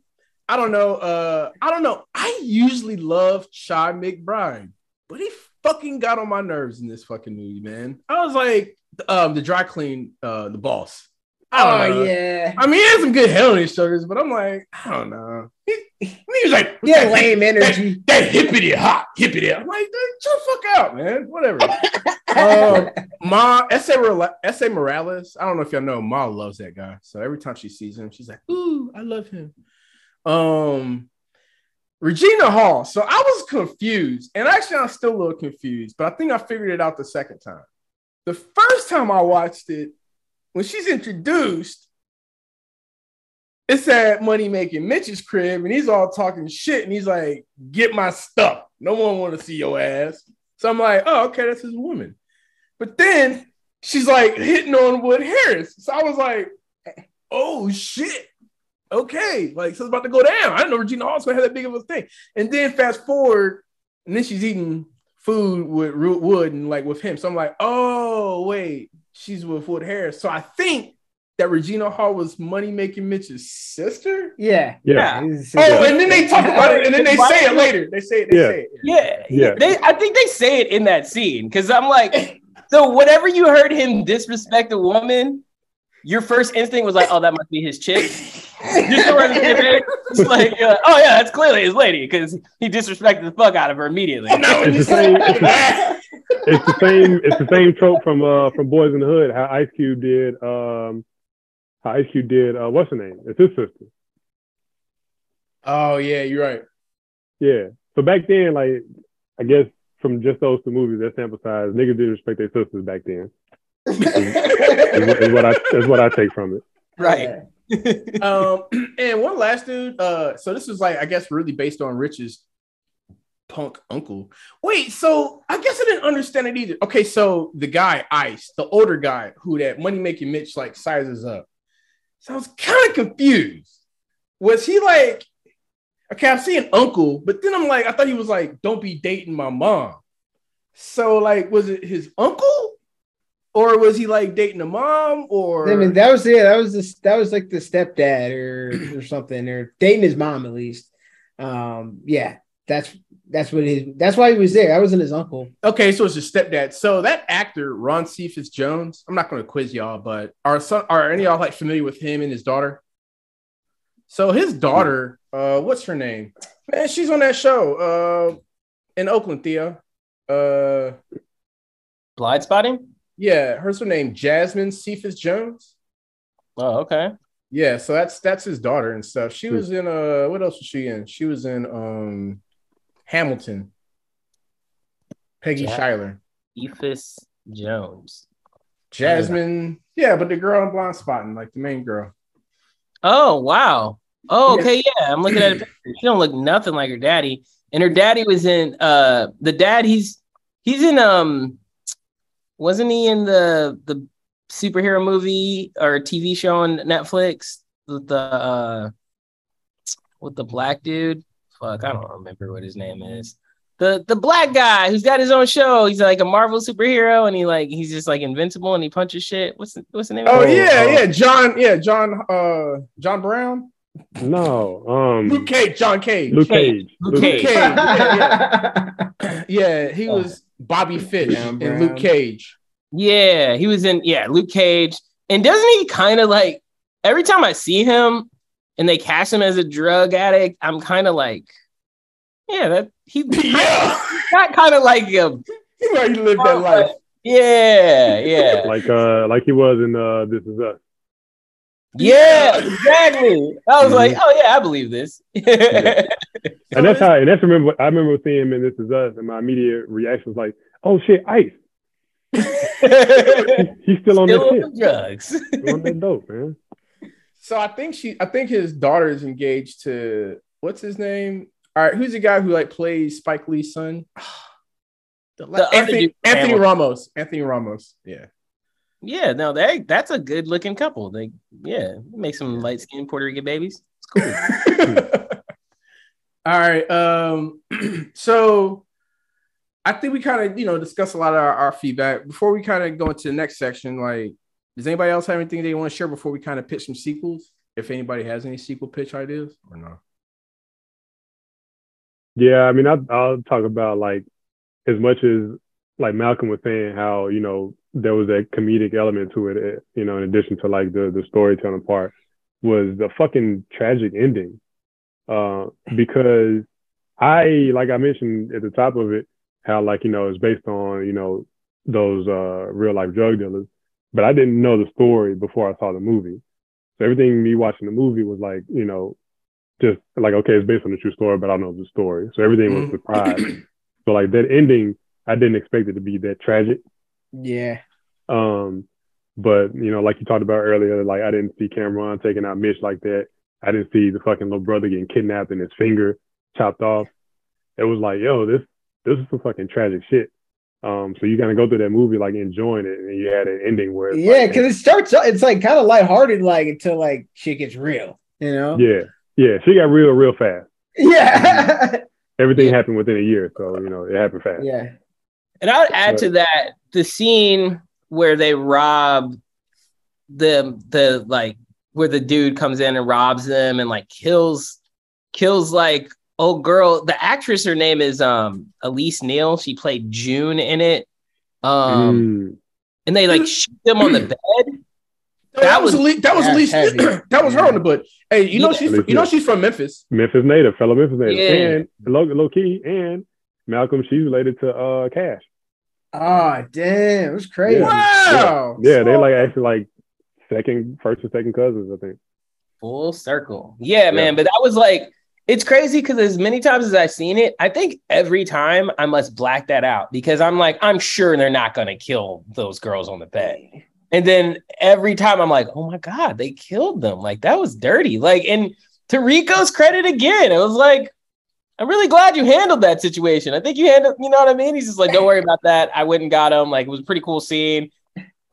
I don't know. Uh, I don't know. I usually love Chi McBride, but he fucking got on my nerves in this fucking movie, man. I was like, um, the dry clean, uh, the boss. I don't know. oh yeah. I mean, he had some good head on his shoulders, but I'm like, I don't know. He, he was like, Yeah, lame energy. That, that hippity hop, hippity. I'm like, chill the fuck out, man. Whatever. um, Ma, Esai Esai Morales, I don't know if y'all know, Ma loves that guy. So every time she sees him, she's like, ooh, I love him. Um, Regina Hall. So I was confused, and actually, I'm still a little confused, but I think I figured it out the second time. The first time I watched it, when she's introduced, it's at Money Making Mitch's crib, and he's all talking shit, and he's like, "Get my stuff. No one want to see your ass." So I'm like, "Oh, okay, that's his woman." But then she's like hitting on Wood Harris, so I was like, "Oh shit." Okay, like so it's about to go down. I didn't know Regina Hall's gonna have that big of a thing. And then fast forward, and then she's eating food with Ru- Wood and like with him. So I'm like, oh wait, she's with Wood Harris. So I think that Regina Hall was money making Mitch's sister. Yeah. Yeah. It's- Oh, and then they talk about it, and then they say it later. They say it. They Yeah. say it. yeah, Yeah. They, I think they say it in that scene because I'm like, so whatever you heard him disrespect a woman, your first instinct was like, oh, that must be his chick. Just to run the. It's like, uh, oh yeah, that's clearly his lady because he disrespected the fuck out of her immediately. No, It's the same. it's the same. It's the same trope from uh from Boys in the Hood. How Ice Cube did um how Ice Cube did uh what's her name? It's his sister. oh yeah, you're right. Yeah. So back then, like I guess from just those two movies, that sample size, niggas didn't respect their sisters back then. Is, what- is what I is what I take from it. Right. Um, and one last dude. Uh, so this was like I guess really based on Rich's punk uncle. Wait, so I guess I didn't understand it either. Okay, so the guy Ice, the older guy who that money making Mitch like sizes up. So I was kind of confused. Was he like, okay, I'm seeing uncle, but then I'm like, I thought he was like, don't be dating my mom. So like, was it his uncle? Or was he like dating a mom? Or I mean, that was yeah, that was this that was like the stepdad or or something, or dating his mom at least. Um, yeah, that's that's what his that's why he was there. That wasn't his uncle. Okay, so it's his stepdad. So that actor, Ron Cephas Jones, I'm not going to quiz y'all, but are some are any of y'all like familiar with him and his daughter? So his daughter, uh, what's her name? Man, she's on that show, uh, in Oakland, Thea. Uh, Blindspotting? Yeah, hers her name Jasmine Cephas Jones. Oh, okay. Yeah, so that's that's his daughter and stuff. She was in uh, what else was she in? She was in um, Hamilton. Peggy Ja- Schuyler. Cephas Jones. Jasmine, yeah, but the girl in blind spotting, like the main girl. Oh, wow. Oh, Yeah. okay. Yeah. I'm looking at it. She don't look nothing like her daddy. And her daddy was in uh the dad, he's he's in um wasn't he in the the superhero movie or TV show on Netflix with the uh with the black dude? Fuck, I don't remember what his name is. The the black guy who's got his own show. He's like a Marvel superhero and he like he's just like invincible and he punches shit. What's the, what's the name Oh of it? yeah, yeah, John, yeah, John, uh, John Brown. No, um, Luke Cage, John Cage. Luke Cage. Cage. Luke Luke Cage. Cage. Yeah, yeah. Yeah, he Oh. was Bobby Fish Brown, in Luke Cage. Yeah, he was in yeah, Luke Cage. And doesn't he kind of like every time I see him and they cast him as a drug addict, I'm kind of like, yeah, that he Yeah, got kind of like him. he already lived that life. yeah, yeah, Like uh, like he was in uh, This Is Us. yeah, exactly. I was like, oh yeah, I believe this. And that's how, and that's remember, I remember seeing him in This Is Us, and my immediate reaction was like, "Oh shit, Ice! He's still on Still that on shit. the drugs. He's on that dope, man." So I think she, I think his daughter is engaged to what's his name? All right, who's the guy who like plays Spike Lee's son? The other Anthony, dude- Anthony Ramos. Anthony Ramos. Yeah. Yeah, no, they that's a good looking couple. They yeah, make some light skinned Puerto Rican babies. It's cool. All right. Um, so I think we kind of, you know, discuss a lot of our, our feedback. Before we kind of go into the next section, like, does anybody else have anything they want to share before we kind of pitch some sequels? If anybody has any sequel pitch ideas or not? Yeah, I mean, I'll, I'll talk about like as much as like Malcolm was saying how you know there was a comedic element to it, eh, you know, in addition to like the the storytelling part, was the fucking tragic ending, uh, because I like I mentioned at the top of it how like you know it's based on you know those uh real life drug dealers, but I didn't know the story before I saw the movie, so everything me watching the movie was like you know just like okay, it's based on a true story, but I don't know the story. So everything was Mhm. surprise. so like that ending, I didn't expect it to be that tragic. yeah. Um, but you know, like you talked about earlier, like I didn't see Cam'ron taking out Mitch like that. I didn't see the fucking little brother getting kidnapped and his finger chopped off. It was like, yo, this this is some fucking tragic shit. Um, so you kind of go through that movie like enjoying it, and you had an ending where it's Yeah, like, because it starts out, it's like kind of lighthearted, like until like shit gets real, you know? yeah, yeah, she got real, real fast. Yeah. Everything Yeah. happened within a year, so you know it happened fast. yeah. And I would add to that the scene where they rob the the like where the dude comes in and robs them and like kills kills like oh girl the actress her name is um Elise Neal she played June in it um Mm. and they like shoot them on the bed that, That was was- elite. That was Elise. that was her on the book. Hey, you know Yeah. she's you know she's from Memphis. Memphis native, fellow Memphis native, Yeah. and low, low key, and Malcolm, she's related to uh Cash. Oh, damn. It was crazy. Yeah. Wow. Yeah, they like actually like second, first and second cousins, I think. full circle yeah man but that was like it's crazy because as many times as I've seen it, I think every time I must black that out because I'm like, I'm sure they're not gonna kill those girls on the bed. And then every time I'm like, oh my God, they killed them. Like that was dirty. Like, and to Rico's credit again, it was like, I'm really glad you handled that situation. I think you handled, you know what I mean? He's just like, don't worry about that. I went and got him. Like, it was a pretty cool scene.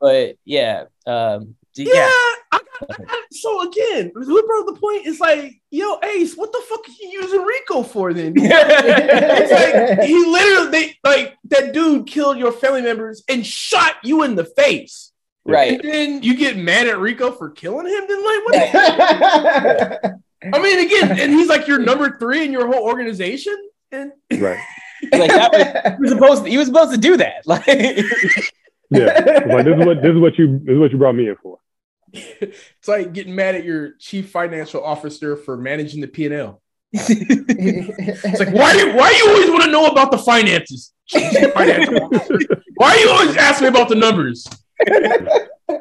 But yeah, um, Yeah, yeah. I got, I got so again, we brought the point. It's like, yo, Ace, what the fuck are you using Rico for then? it's like he literally, they like that dude killed your family members and shot you in the face. right. And then you get mad at Rico for killing him. Then like, what? the- I mean, again, and he's like your number three in your whole organization. And Right. Like that was, he was supposed to, he was supposed to do that. Like, Yeah. Like this is what this is what you this is what you brought me in for. it's like getting mad at your chief financial officer for managing the P and L. It's like, why you why you always want to know about the finances? Chief financial officer. Why you always asking me about the numbers?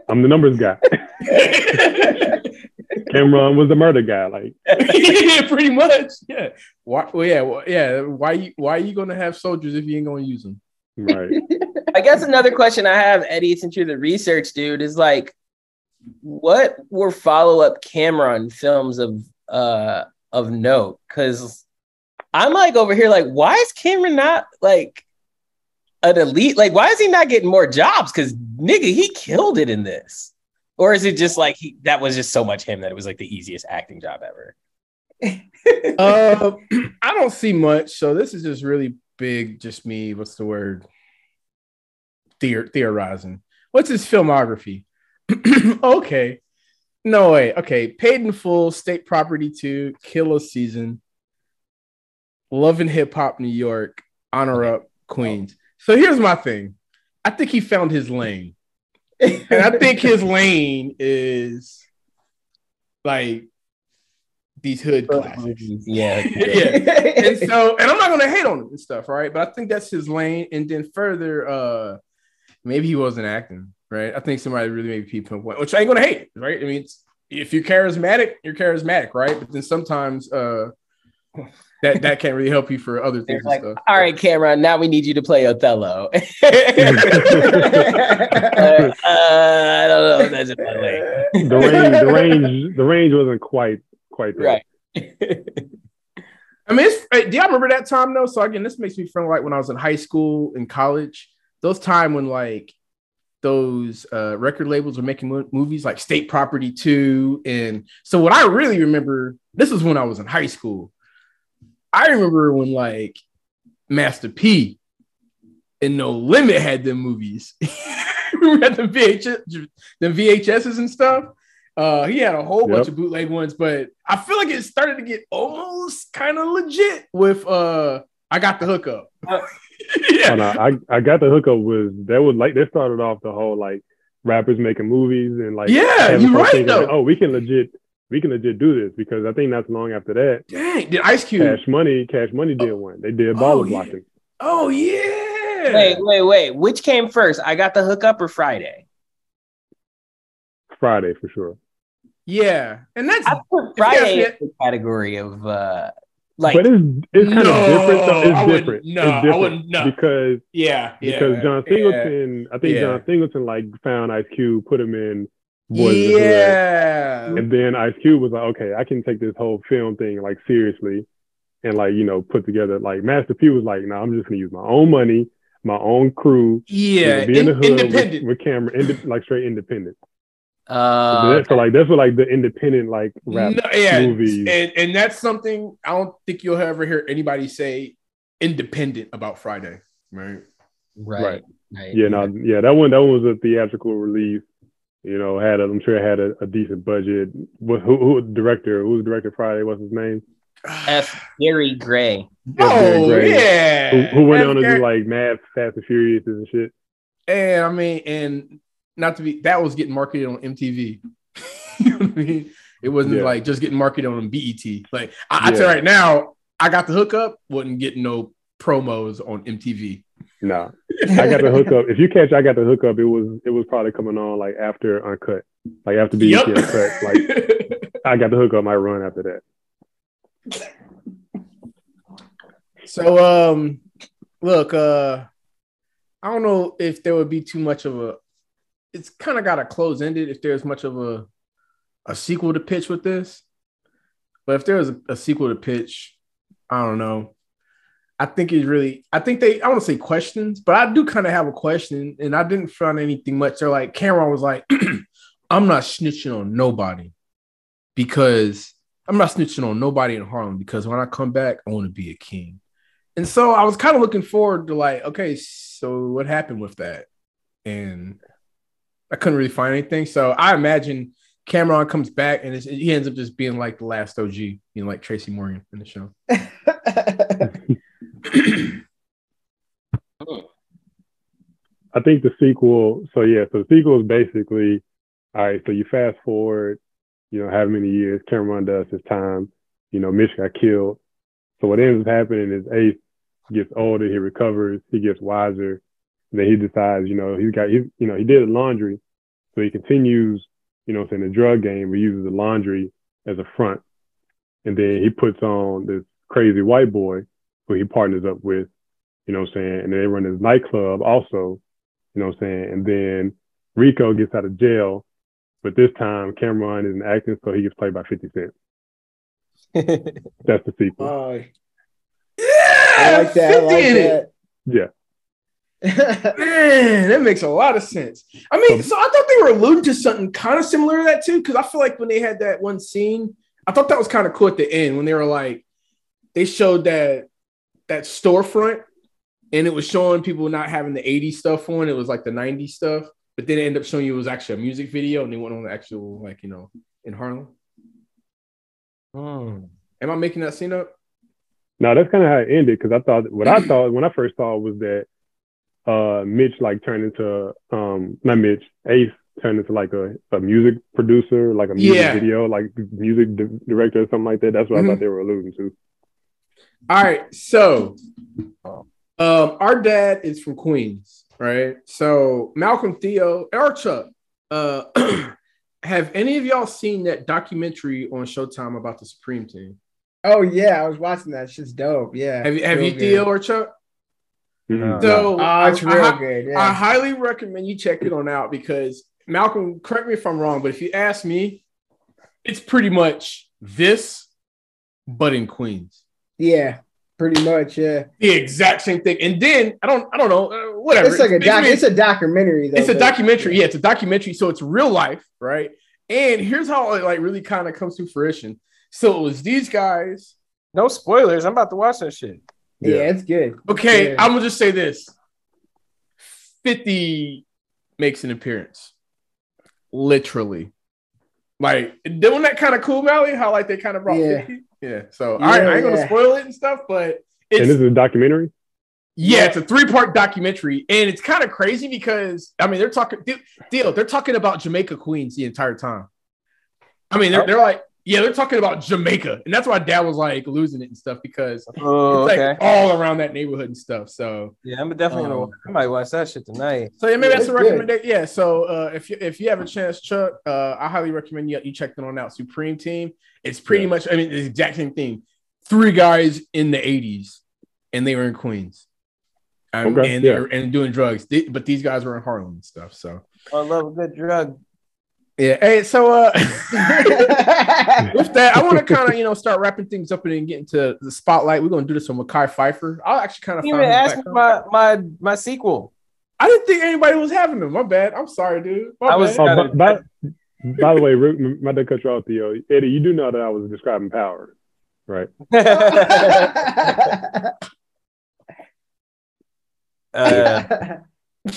I'm the numbers guy. Cam'ron was the murder guy. Like, yeah, pretty much. Yeah. Why? Well, yeah, well, yeah. Why you why are you gonna have soldiers if you ain't gonna use them? right. I guess another question I have, Eddie, since you're the research dude, is like, what were follow up Cam'ron films of uh of note? Because I'm like over here, like, why is Cam'ron not like an elite? Like, why is he not getting more jobs? Because nigga, he killed it in this. Or is it just like he that was just so much him that it was like the easiest acting job ever? Uh, I don't see much. So this is just really big. Just me. What's the word? Theor- theorizing. What's his filmography? okay. No way. Okay, paid in full, state property two, killer season, love and hip hop, New York, honor up, Queens. So here's my thing. I think he found his lane, and I think his lane is like these hood classics. Yeah. yeah. And so, and I'm not gonna hate on him and stuff, right? But I think that's his lane. And then further, uh, maybe he wasn't acting, right? I think somebody really maybe people point, which I ain't gonna hate, right? I mean, it's, if you're charismatic, you're charismatic, right? But then sometimes uh that that can't really help you for other things Like, stuff. all right, Cam'ron, now we need you to play Othello. uh, I don't know if that's in my way. The range, the range, the range wasn't quite quite there. Right. I mean, it's, do y'all remember that time though? So again, this makes me feel like when I was in high school and college, those time when like those uh, record labels were making mo- movies like State Property 2. And so what I really remember, this is when I was in high school. I remember when like Master P and No Limit had them movies. we had the VHS, the VHSs and stuff. Uh, he had a whole bunch of bootleg ones, but I feel like it started to get almost kind of legit with uh, I got the hookup. Uh, yeah, And I, I I got the hookup was that was like they started off the whole like rappers making movies and like Yeah, you're right, thinking, like, though. oh, we can legit we can legit do this because I think not so long after that, dang, did Ice Cube? Cash Money Cash Money did one. They did Oh, baller yeah. blocking Oh yeah. Wait, wait, wait. Which came first? I got the hookup or Friday? Friday for sure. Yeah, and that's I put If you ask Friday me- in the category of uh like but it's it's kind No, of different. Though. It's I different. no, it's I wouldn't- no. because yeah, yeah, because John yeah. Singleton, I think Yeah. John Singleton like found Ice Cube, put him in Boys in. Yeah, And then Ice Cube was like, okay, I can take this whole film thing like seriously and like, you know, put together like Master P was like, no, I'm just gonna use my own money, my own crew, yeah, be in the hood independent. with, with camera, inde- like straight independent. Uh so like that's what like the independent like rap No, yeah, movies. and and that's something I don't think you'll ever hear anybody say independent about Friday, right? right. Right. right. Yeah, no, yeah, that one that one was a theatrical release. You know, had a, I'm sure it had a, a decent budget. What who who was director? Who was director Friday? What's his name? F Gary Gray. Gary oh Gray. yeah, Who, who went F. on to Gary- do like Mad Fast and Furious and shit. And I mean, and not to be that was getting marketed on MTV. you know what I mean? It wasn't Yeah. like just getting marketed on BET. Like I, I tell you right now, I got the hookup, wasn't getting no promos on MTV. Nah, I got the hookup. If you catch, I got the hookup. It was it was probably coming on like after Uncut, like after BET Yep. Uncut. Like I got the hookup. My run after that. so um look, uh I don't know if there would be too much of a it's kind of got a close ended if there's much of a a sequel to pitch with this. But if there was a, a sequel to pitch, I don't know. I think it's really, I think they, I want to say questions, but I do kind of have a question, and I didn't find anything much. They're like, Cam'ron was like, I'm not snitching on nobody because I'm not snitching on nobody in Harlem because when I come back, I want to be a king. And so I was kind of looking forward to like, okay, so what happened with that? And I couldn't really find anything. So I imagine Cam'ron comes back and it's, he ends up just being like the last OG, you know, like Tracy Morgan in the show. I think the sequel. So yeah, so the sequel is basically all right. So you fast forward, you know, how many years Cam'ron does his time. You know, Mitch got killed. So what ends up happening is Ace gets older, he recovers, he gets wiser. And then he decides, you know, he's got, he, you know, he did a laundry, so he continues, you know, saying the drug game, but uses the laundry as a front. And then he puts on this crazy white boy who he partners up with, you know what I'm saying? And they run this nightclub also, you know what I'm saying? And then Rico gets out of jail, but this time Cam'ron isn't acting, so he gets played by 50 Cent. That's the sequel. Oh, Yeah, I like that. I 50 like in it. yeah. That. Man, that makes a lot of sense. I mean, so I thought they were alluding to something kind of similar to that too, because I feel like when they had that one scene, I thought that was kind of cool at the end when they were like, they showed that that storefront, and it was showing people not having the 80s stuff on. It was like the 90s stuff, but then it ended up showing you it was actually a music video, and they went on the actual like you know in Harlem? Hmm. Am I making that scene up? No, that's kind of how it ended because I thought what I thought when I first saw it was that uh Mitch like turned into um not Mitch Ace turned into like a, a music producer like a music Yeah. video like music di- director or something like that. That's what I Mhm. thought they were alluding to. All right, so um, our dad is from Queens, right? So Malcolm Theo or Chuck, uh, have any of y'all seen that documentary on Showtime about the Supreme Team? Oh yeah, I was watching that. Shit's dope. Yeah. Have you have you good. Theo or Chuck? Mhm. So Oh, it's I- real I- good. I highly recommend you check it on out because Malcolm, correct me if I'm wrong, but if you ask me, it's pretty much this, but in Queens. yeah. Pretty much. Yeah. The exact same thing. And then I don't, I don't know, uh, whatever. It's like a doc. It's a documentary though. it's a but- documentary. Yeah, it's a documentary. So it's real life, right? And here's how it like really kind of comes to fruition. So it was these guys. No spoilers. I'm about to watch that shit. Yeah, it's good. Okay, Yeah. I'm gonna just say this: 50 makes an appearance, literally. Like doing that kind of cool, Mally. How like they kind of brought Yeah. 50. Yeah. So Yeah, I, I ain't gonna spoil it and stuff, but And it's this is a documentary. Yeah, it's a three part documentary, and it's kind of crazy because I mean they're talking deal, deal. They're talking about Jamaica Queens the entire time. I mean they're, oh. they're like yeah they're talking about Jamaica, and that's why Dad was like losing it and stuff because Oh, it's okay. like all around that neighborhood and stuff. So yeah, I'm definitely gonna. Um, I might watch that shit tonight. so yeah maybe Yeah, that's a recommendation. Yeah, so uh, if you if you have a chance, Chuck, uh, I highly recommend you you check them on out. Supreme Team. It's pretty Yeah. much I mean the exact same thing. Three guys in the '80s, and they were in Queens. Um, Okay, and yeah. they're and doing drugs, They- but these guys were in Harlem and stuff. So I love a good drug. Yeah. Hey, so uh with that, I want to kind of you know start wrapping things up and then get into the spotlight. We're gonna do this on Mekhi Phifer. I'll actually kind of You even asked me my my my sequel. I didn't think anybody was having them. My bad. I'm sorry, dude. My I was- Oh, by, by, by the way, Rick, my dad cut you off, Theo. Eddie, you do know that I was describing power, right? Uh, no,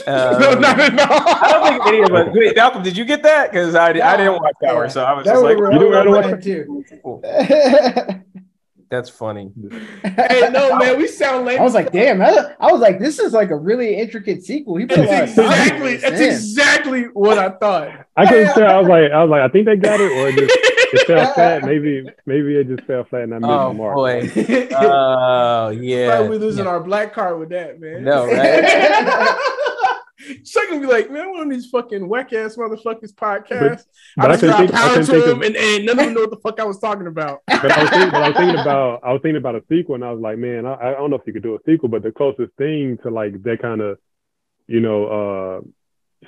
um, no, no, no. I don't think any of us. Wait, Malcolm, did you get that? Because I, I didn't watch Power, so I was That just like, you know what I real don't fun, too. cool. that's funny. hey, no, man. We sound lame. I was like, damn. I, I was like, this is like a really intricate sequel. He put That's of thought into exactly. That's man. exactly what I thought. I couldn't tell. I was like, I was like, I think they got it, or it just it fell flat. Maybe, maybe it just fell flat, and I missed Oh the mark. Oh boy. Probably Oh yeah. we losing our black card with that, man. No, right? Chuck gonna be like, man, one on these fucking whack ass motherfuckers podcast. But I I just couldn't got. I power to him, of. and, and none of them know what the fuck I was talking about. But I was thinking, but I was thinking about. I was thinking about a sequel, and I was like, man, I, I don't know if you could do a sequel, but the closest thing to like that kind of, you know, uh,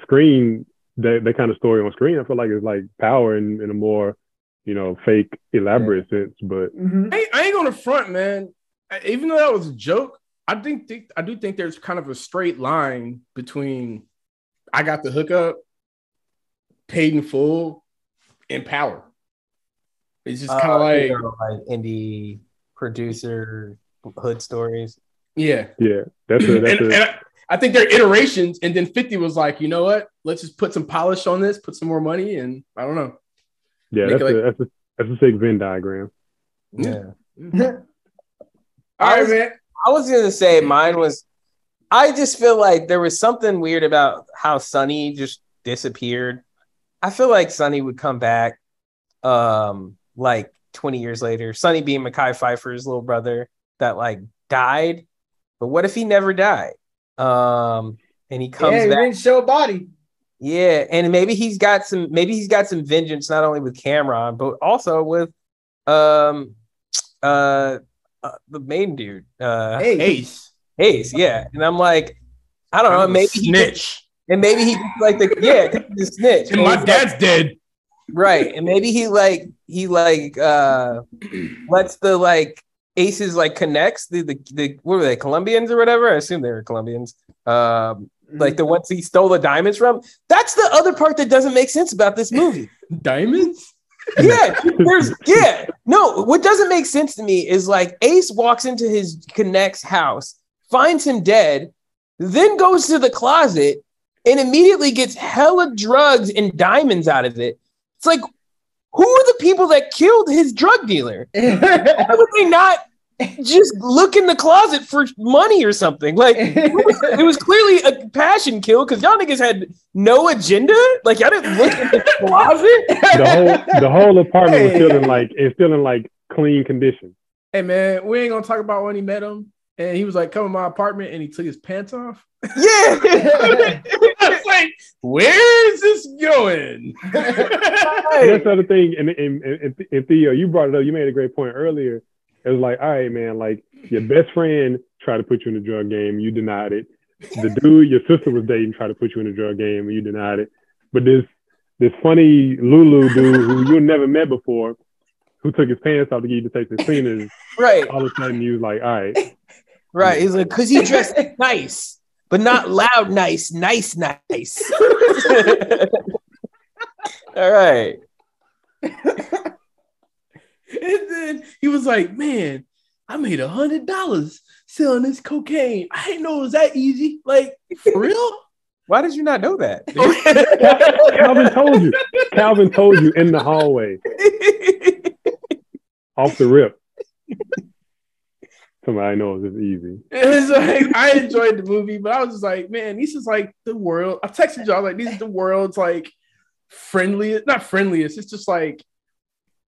screen that that kind of story on screen, I feel like it's like Power in, in a more, you know, fake elaborate sense. But Mhm. I ain't, I ain't gonna front, man. I- Even though that was a joke, I think, think I do think there's kind of a straight line between I got the hookup, paid in full, and power. It's just kind of Uh, like, you know, like indie producer hood stories. yeah. yeah, that's a and, that's and a I, I think they're iterations, and then 50 was like, you know what? Let's just put some polish on this, put some more money, and I don't know. yeah, that's it a that's a that's a sick Venn diagram. Yeah. All right, was- man. I was gonna say mine was. I just feel like there was something weird about how Sonny just disappeared. I feel like Sonny would come back, um, like 20 years later. Sonny being Mekhi Phifer's little brother that like died, but what if he never died? Um, and he comes yeah, he back. didn't show a body. Yeah, and maybe he's got some maybe he's got some vengeance not only with Cam'ron but also with um uh, uh the main dude uh Ace. Ace, yeah. And I'm like I don't know, maybe he could, snitch. and maybe he could, like the yeah, he's a snitch. And And my he's dad's dead. right, and maybe he like he like uh lets the like Aces like connects the the, the what were they Colombians or whatever? I assume they were Colombians. Um like the ones he stole the diamonds from. That's the other part that doesn't make sense about this movie. Diamonds? Yeah, there's yeah. No, what doesn't make sense to me is like Ace walks into his connect's house, finds him dead, then goes to the closet and immediately gets hella drugs and diamonds out of it. It's like, who are the people that killed his drug dealer? Why would they not just look in the closet for money or something? Like it was, it was clearly a passion kill because y'all niggas had no agenda. Like y'all didn't look in the closet. The whole the whole apartment was Hey. still in like it's still in like clean condition. Hey man, we ain't gonna talk about when he met him. And he was like, come in my apartment and he took his pants off. Yeah. It's like, where is this going? That's the other thing. And, and, and, and Theo, you brought it up. You made a great point earlier. It was like, all right, man, like your best friend tried to put you in the drug game, you denied it. The dude your sister was dating tried to put you in the drug game, and you denied it. But this this funny Lulu dude who you never met before, who took his pants off to get you to take the cleaners, right. all of a sudden you was like, all right, Right. He's like, because he dressed nice, but not loud nice, nice, nice. All right. and then he was like, man, I made a hundred dollars selling this cocaine. I didn't know it was that easy. Like, for real? Why did you not know that? Calvin told you. Calvin told you in the hallway, off the rip. Somebody knows it's easy. It was like I enjoyed the movie, but I was just like, man, this is like the world. I texted y'all like, these are the world's like friendliest, not friendliest. It's just like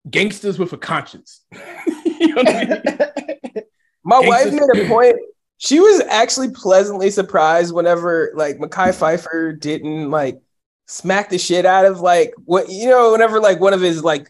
gangsters with a conscience. you know I mean? My wife made a point. She was actually pleasantly surprised whenever like Mekhi Phifer didn't like smack the shit out of like what you know, whenever like one of his like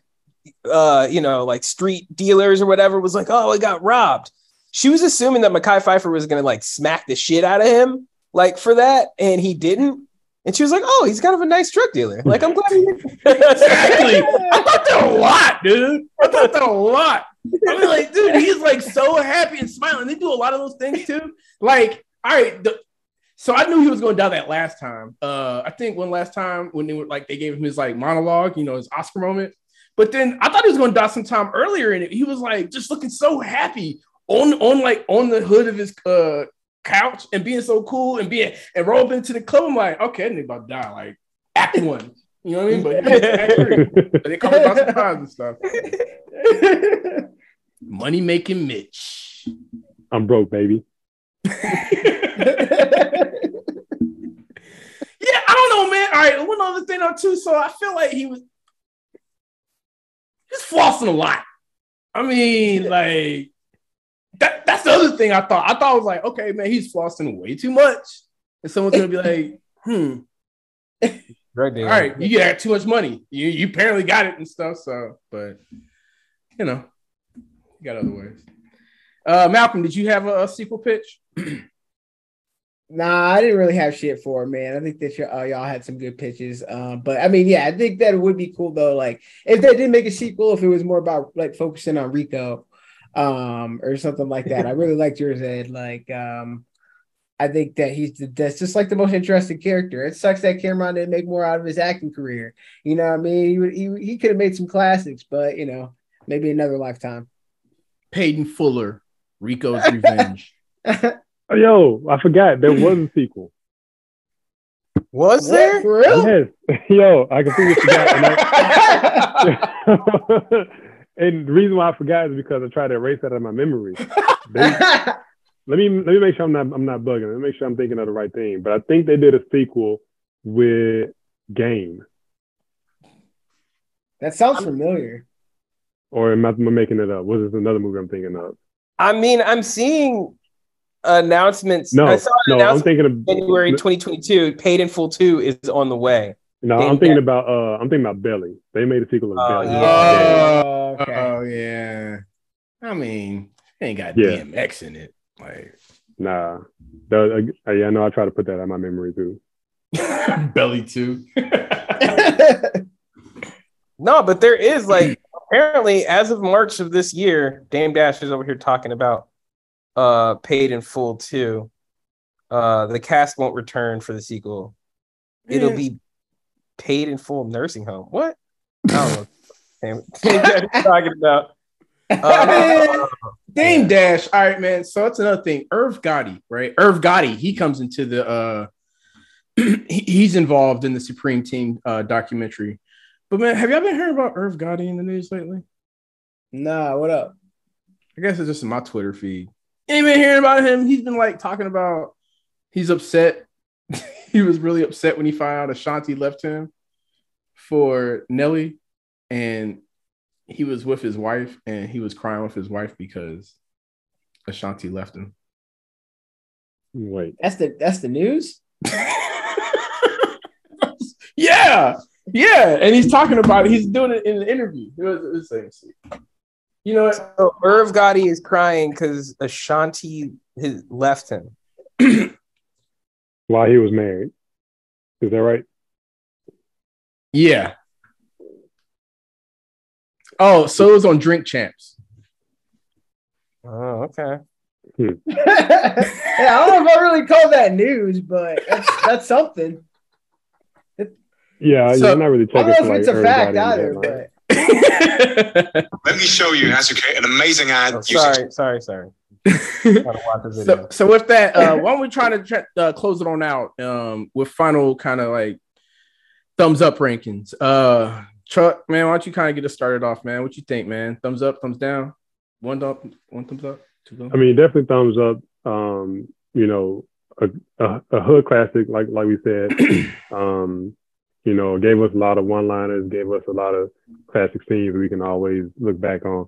uh you know like street dealers or whatever was like, oh, I got robbed. She was assuming that Mekhi Phifer was gonna like smack the shit out of him like for that, and he didn't. And she was like, "Oh, he's kind of a nice drug dealer. Like, I'm glad he." exactly. I thought that a lot, dude. I thought that a lot. I mean, like, dude, he's like so happy and smiling. They do a lot of those things too. Like, all right, the, so I knew he was going to die that last time. Uh, I think one last time when they were like they gave him his like monologue, you know, his Oscar moment. But then I thought he was going to die sometime earlier, and he was like just looking so happy on on like on the hood of his uh couch and being so cool and being and roll up into the club. I'm like, okay, nigga about to die. Like act one. You know what I mean? But. But they come about surprise and stuff. Money making Mitch. I'm broke, baby. Yeah, I don't know, man. All right, one other thing though too. So I feel like he was he's flossing a lot. I mean, like that, that's the other thing I thought. I thought I was like, okay, man, he's flossing way too much. And someone's gonna be like, hmm, Right there. All right, you got too much money. You you apparently got it and stuff. So, but you know, you got other ways. Uh Malcolm, did you have a, a sequel pitch? Nah, I didn't really have shit for it, man. I think that y- uh, y'all had some good pitches. Um, but I mean, yeah, I think that it would be cool though. Like if they did make a sequel, if it was more about like focusing on Rico, um, or something like that. I really liked yours, Ed. Like, um, I think that he's the, that's just like the most interesting character. It sucks that Cam'ron didn't make more out of his acting career. You know, what I mean, he would, he, he could have made some classics, but you know, maybe another lifetime. Peyton Fuller, Rico's Revenge. Oh, yo, I forgot there was a sequel. Was there? For real? Yes, yo, I completely forgot. And, I- and the reason why I forgot is because I tried to erase that out of my memory. They- let me let me make sure I'm not I'm not bugging. Let me make sure I'm thinking of the right thing. But I think they did a sequel with Game, that sounds familiar. or am I am making it up? Was this another movie I'm thinking of? I mean, I'm seeing announcements. No, I saw an no, I'm thinking of January 2022. Paid in full two is on the way. No, Game I'm thinking Dead. about uh I'm thinking about Belly. They made a sequel of Oh, Belly. yeah. Oh, okay. Oh yeah. I mean, it ain't got Yeah. DMX in it. Like Nah. The, uh, yeah, I know I try to put that out my memory too. Belly too. No, but there is like apparently as of March of this year, Dame Dash is over here talking about uh paid in full too. Uh the cast won't return for the sequel. It'll Yeah. be paid in full nursing home. What? I don't know. Dame Dame Dash talking about. Uh, Dame Dash. All right, man. So that's another thing. Irv Gotti, right? Irv Gotti, he comes into the uh he's involved in the Supreme Team uh documentary. But man, have y'all been hearing about Irv Gotti in the news lately? Nah, what up? I guess it's just in my Twitter feed. Ain't been hearing about him. He's been like talking about he's upset. he was really upset when he found out Ashanti left him for Nelly, and he was with his wife, and he was crying with his wife because Ashanti left him. Wait, That's the that's the news. yeah, yeah, and he's talking about it. He's doing it in an interview. It was, it was the same scene. You know what? So Irv Gotti is crying because Ashanti his, left him. While he was married, is that right? Yeah. Oh, so it was on Drink Champs. Oh, okay. Hmm. yeah, I don't know if I really call that news, but that's, that's something. Yeah, So- yeah, I'm not really I checking don't know for if it's a fact either, but Let me show you That's okay. an amazing ad. Oh, using sorry, sorry, sorry. Gotta watch the so, so with that, uh, why don't we try to tra- uh, close it on out um, with final kind of like thumbs up rankings? Uh, Chuck, man, why don't you kind of get us started off, man? What you think, man? Thumbs up, thumbs down, one up, one thumbs up, two thumbs. I mean, definitely thumbs up. Um, you know, a, a, a hood classic, like like we said. um, you know, gave us a lot of one-liners, gave us a lot of classic scenes we can always look back on,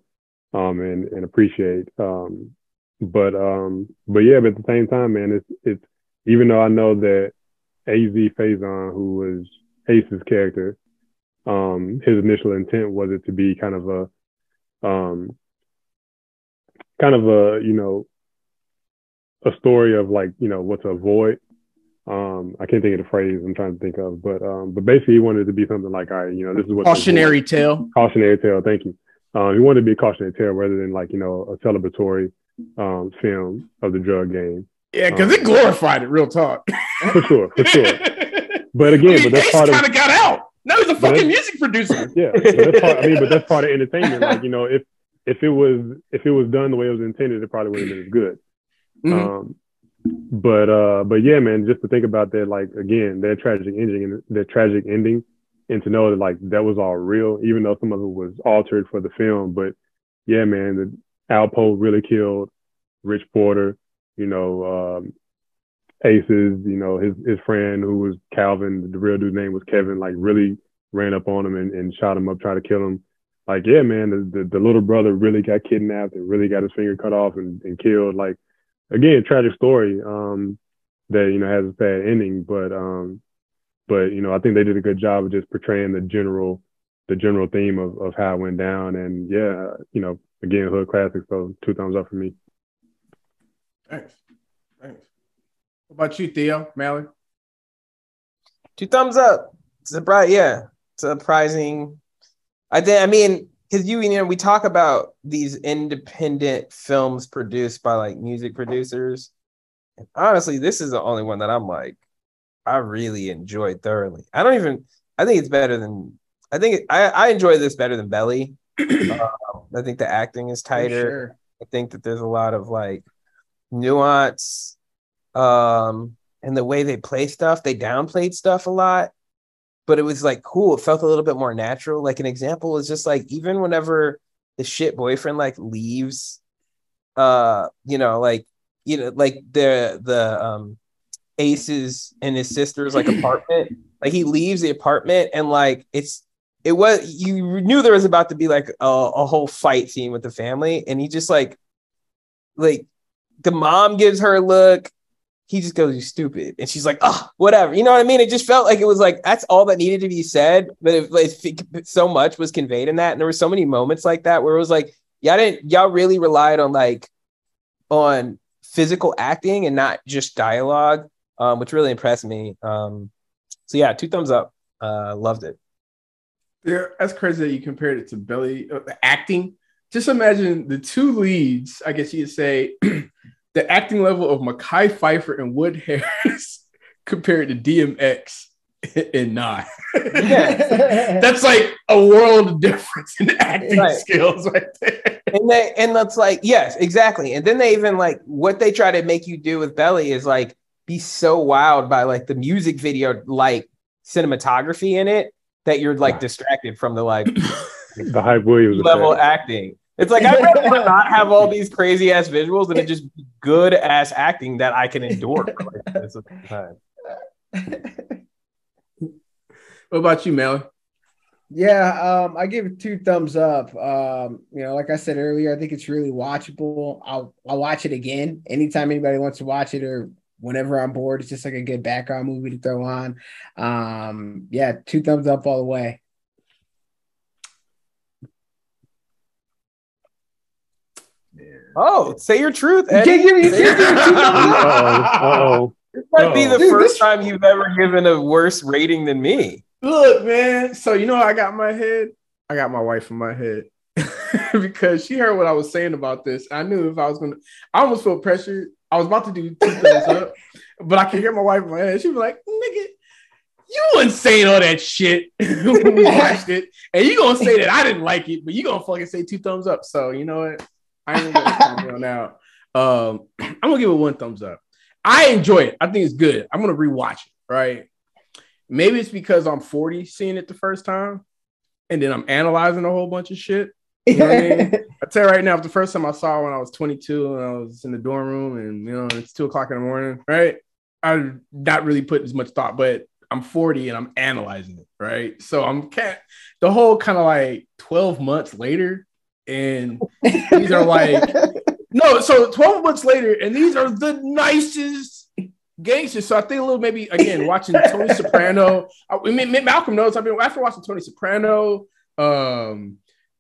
um, and and appreciate. Um, but um, but yeah, but at the same time, man, it's it's even though I know that Az Faison, who was Ace's character, um, his initial intent was it to be kind of a um, kind of a you know a story of like you know what to avoid. Um, I can't think of the phrase I'm trying to think of, but um, but basically he wanted it to be something like, all right, you know, this is what. Cautionary tale. cautionary tale. Thank you. Um, he wanted to be a cautionary tale rather than like you know a celebratory um film of the drug game. Yeah, because it glorified it. Real talk. For sure, for sure. but again, but that's part of kind of got out. Now he's a fucking music producer. yeah. But that's part, I mean, but that's part of entertainment. Like you know, if if it was if it was done the way it was intended, it probably wouldn't have been as good. Mhm. Um, but uh, but yeah, man, just to think about that, like again, their tragic ending and their tragic ending, and to know that like that was all real, even though some of it was altered for the film. But yeah, man, the Alpo really killed Rich Porter. You know, um, Aces. You know, his his friend who was Calvin, the real dude's name was Kevin. Like really ran up on him and, and shot him up, tried to kill him. Like yeah, man, the, the the little brother really got kidnapped and really got his finger cut off and, and killed. Like again, tragic story um, that you know has a sad ending, but um, but you know I think they did a good job of just portraying the general the general theme of, of how it went down, and yeah, you know again hood classic, so two thumbs up for me. Thanks. Thanks. What about you, Theo? Mallard? Two thumbs up. Surprise, yeah, surprising. I think. I mean, because you, you know, we talk about these independent films produced by like music producers, and honestly, this is the only one that I'm like, I really enjoyed thoroughly. I don't even. I think it's better than. I think it, I I enjoy this better than Belly. um, I think the acting is tighter. sure. I think that there's a lot of like nuance um and the way they play stuff they downplayed stuff a lot but it was like cool it felt a little bit more natural like an example is just like even whenever the shit boyfriend like leaves uh you know like you know like the the um aces and his sister's like apartment like he leaves the apartment and like it's it was you knew there was about to be like a, a whole fight scene with the family and he just like like the mom gives her a look. He just goes you stupid. And she's like oh whatever. You know what i mean? It just felt like it was like that's all that needed to be said but it, it, so much was conveyed in that and there were so many moments like that where it was like y'all didn't y'all really relied on like on physical acting and not just dialogue um, which really impressed me. Um, so yeah two thumbs up. Uh, loved it Yeah, that's crazy that you compared it to Belly uh, acting. Just imagine the two leads. I guess you'd say the acting level of Mekhi Phifer and Wood Harris compared to DMX and Nah. Yeah. that's like a world difference in acting Right. skills right there. and they and that's like yes exactly and then they even like what they try to make you do with belly is like be so wowed by like the music video like cinematography in it that you're like distracted from the like The hype Williams level effect. acting. It's like I'd rather not have all these crazy ass visuals and it just be good ass acting that I can endure. like the time. What about you, Melly? Yeah, um, I give it two thumbs up. Um, you know, like I said earlier, I think it's really watchable. I'll I'll watch it again anytime anybody wants to watch it or whenever I'm bored. It's just like a good background movie to throw on. Um, yeah, two thumbs up all the way. Oh, say your truth, You Eddie. can't give me, you can't give me two thumbs up. Uh-oh. Uh-oh. This might be the Dude, first this- time you've ever given a worse rating than me. Look, man. So you know, I got my head. I got my wife in my head because she heard what I was saying about this. I knew if I was gonna, I almost felt pressured. I was about to do two thumbs up, but I could hear my wife in my head. She was like, "Nigga, you wasn't saying all that shit when we watched it, and you gonna say that I didn't like it, but you gonna fucking say two thumbs up." So you know what? I ain't gonna down now. Um, I'm gonna give it one thumbs up. I enjoy it. I think it's good. I'm gonna rewatch it. Right. Maybe it's because I'm 40 seeing it the first time, and then I'm analyzing a whole bunch of shit. You know I mean? I tell you right now, the first time I saw it when I was 22 and I was in the dorm room, and you know it's two o'clock in the morning, right? I not really put as much thought, but I'm 40 and I'm analyzing it, right? So I'm can't the whole kind of like 12 months later, and these are like no, so 12 months later, and these are the nicest gangsters. So I think a little maybe again watching Tony Soprano. I I mean, Malcolm knows. I've been after watching Tony Soprano, um,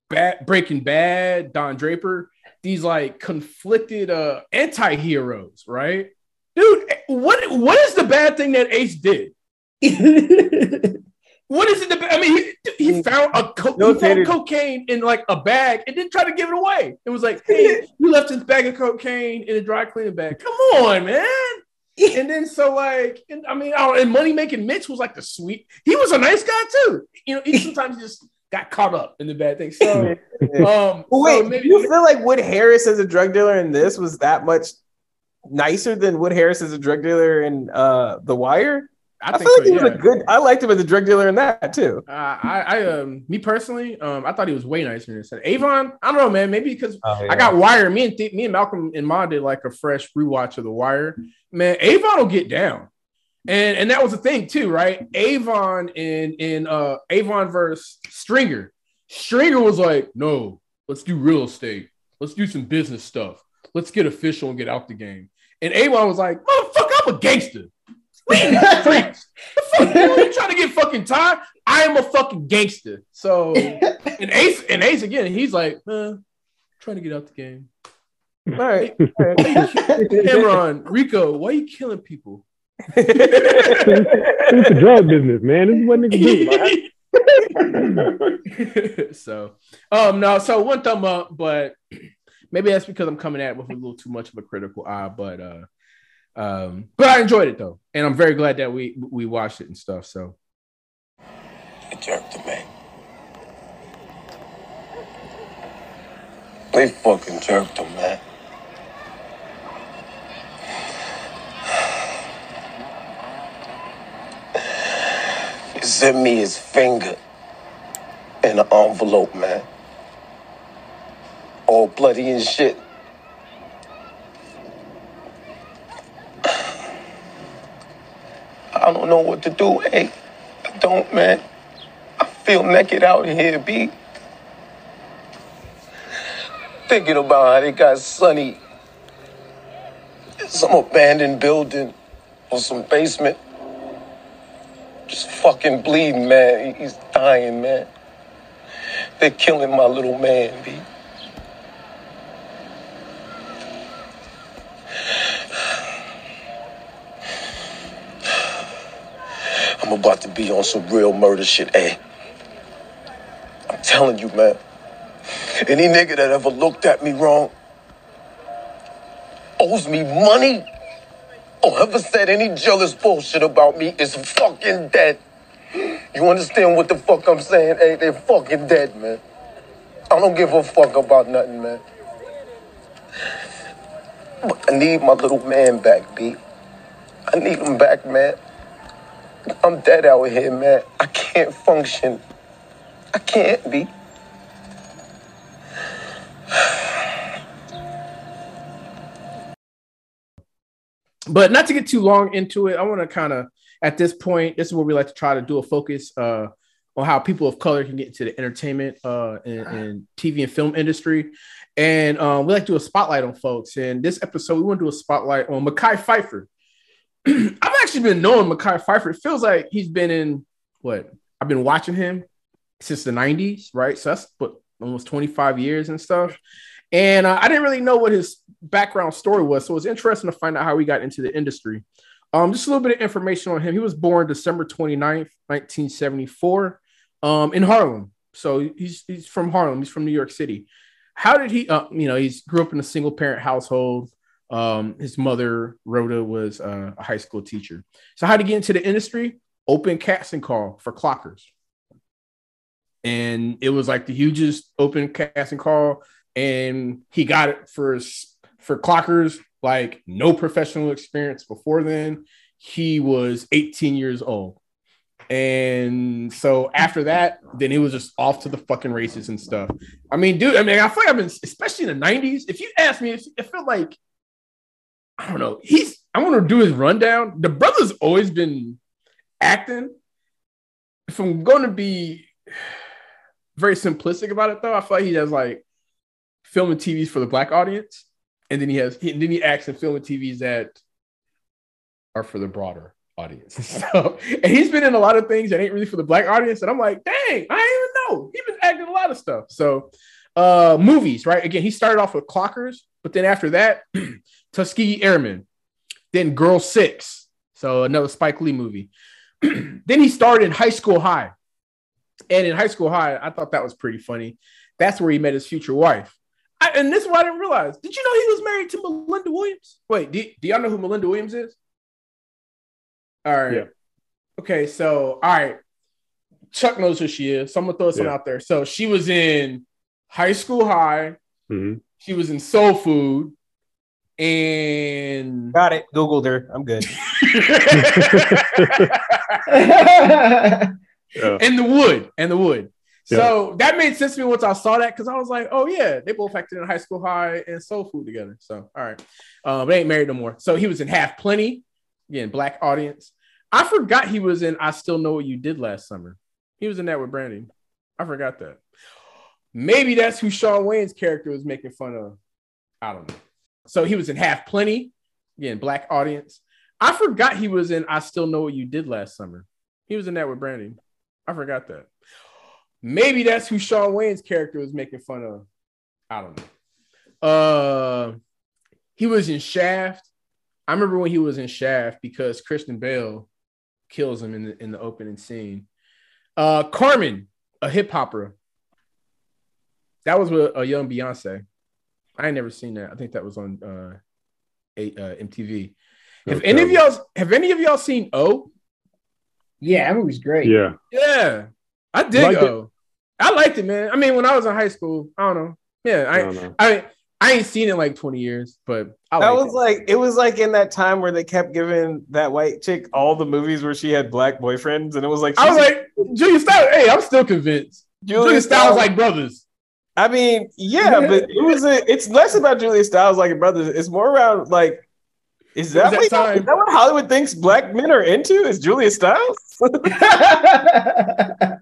Bad, Breaking Bad, Don Draper. These like conflicted uh anti-heroes, right? Dude, what what is the bad thing that Ace did? What is it? The, I mean, he, he found a co- No, he found cocaine in like a bag and didn't try to give it away. It was like, hey, you left this bag of cocaine in a dry cleaning bag. Come on, man. And then so like, and, I mean, oh, and money making Mitch was like the sweet. He was a nice guy too. You know, he sometimes just got caught up in the bad thing. So, um, Wait, so maybe you feel like Wood Harris as a drug dealer in this was that much nicer than Wood Harris as a drug dealer in uh, The Wire? I I, think feel like so, he was a good. I liked him as a drug dealer in that too. Uh, I, I, um, me personally, um, I thought he was way nicer than this. Avon, I don't know, man. Maybe because Oh, I got Wire. Me and Th- me and Malcolm and Ma did like a fresh rewatch of the Wire. Man, Avon will get down, and and that was the thing too, right? Avon in in uh Avon versus Stringer. Stringer was like, no, let's do real estate. Let's do some business stuff. Let's get official and get out the game. And Avon was like, motherfucker, I'm a gangster. We ain't the streets. The fuck you, trying to get fucking tired? I am a fucking gangster. So and Ace and Ace again, he's like, uh, trying to get out the game. All right. Cam'ron, Rico, why are you killing people? It's the drug business, man. This is what niggas do. so, um, no, so one thumb up, but maybe that's because I'm coming at it with a little too much of a critical eye. But, uh, um, but I enjoyed it though, and I'm very glad that we we watched it and stuff. So, They jerked him, man. They fucking jerked him, man. Sent me his finger in an envelope, man. All bloody and shit. I don't know what to do, hey. I don't, man. I feel naked out here, B. Thinking about how they got Sonny in some abandoned building or some basement. Fucking bleeding, man. He's dying, man. They're killing my little man, B. I'm about to be on some real murder shit, eh? I'm telling you, man. Any nigga that ever looked at me wrong owes me money or ever said any jealous bullshit about me is fucking dead. You understand what the fuck I'm saying? Hey, they're fucking dead, man. I don't give a fuck about nothing, man. But I need my little man back, B. I need him back, man. I'm dead out here, man. I can't function. I can't be. But not to get too long into it, I want to kind of at this point, this is where we like to try to do a focus uh, on how people of color can get into the entertainment uh, and, and TV and film industry. And um, we like to do a spotlight on folks. And this episode, we want to do a spotlight on Mekhi Phifer. I've actually been knowing Mekhi Phifer. It feels like he's been in what I've been watching him since the 90s, right? So that's what almost 25 years and stuff. And uh, I didn't really know what his background story was. So it was interesting to find out how he got into the industry. Um, just a little bit of information on him. He was born December 29th, 1974, um, in Harlem. So he's, he's from Harlem. He's from New York City. How did he, uh, you know, he's grew up in a single parent household. Um, his mother, Rhoda, was uh, a high school teacher. So how to get into the industry? Open casting call for clockers. And it was like the hugest open casting call and he got it for for clockers like no professional experience before then. He was 18 years old. And so after that, then he was just off to the fucking races and stuff. I mean, dude, I mean, I feel like I've been, especially in the 90s. If you ask me, it felt like, I don't know, he's, I want to do his rundown. The brother's always been acting. If I'm going to be very simplistic about it, though, I feel like he has like filming TVs for the black audience, and then he has and then he acts in filming TVs that are for the broader audience. So, and he's been in a lot of things that ain't really for the black audience. And I'm like, dang, I didn't even know he's been acting a lot of stuff. So, uh, movies, right? Again, he started off with Clockers, but then after that, Tuskegee Airmen, then Girl Six, so another Spike Lee movie. then he started in High School High, and in High School High, I thought that was pretty funny. That's where he met his future wife. I, and this is what I didn't realize. Did you know he was married to Melinda Williams? Wait, do, do y'all know who Melinda Williams is? All right. Yeah. Okay, so all right. Chuck knows who she is. So I'm gonna throw some yeah. out there. So she was in High School High. Mm-hmm. She was in Soul Food. And got it. Googled her. I'm good. yeah. And the wood. And the wood. So that made sense to me once I saw that because I was like, oh yeah, they both acted in high school high and soul food together. So all right. Um, they ain't married no more. So he was in Half Plenty, again, black audience. I forgot he was in I Still Know What You Did Last Summer. He was in that with Brandy. I forgot that. Maybe that's who Shawn Wayans' character was making fun of. I don't know. So he was in Half Plenty, again, black audience. I forgot he was in I Still Know What You Did Last Summer. He was in that with Brandy. I forgot that. Maybe that's who Shawn Wayans' character was making fun of. I don't know. Uh, he was in Shaft. I remember when he was in Shaft because Christian Bale kills him in the in the opening scene. Uh, Carmen, a Hip Hopera. That was with a young Beyonce. I ain't never seen that. I think that was on uh, a, uh MTV. Have okay. any of y'all have any of y'all seen O? Yeah, that movie's great. Yeah, yeah, I did like O. It. I liked it, man. I mean, when I was in high school, I don't know. Yeah, I, I, I, I ain't seen it in like 20 years, but I that was it. like it was like in that time where they kept giving that white chick all the movies where she had black boyfriends, and it was like I was like Julia Stiles. Hey, I'm still convinced. Julia, Julia Stiles, Stiles like brothers. I mean, yeah, but it was a, it's less about Julia Stiles like brothers. It's more around like is that, that, what, is that what Hollywood thinks black men are into? Is Julia Stiles?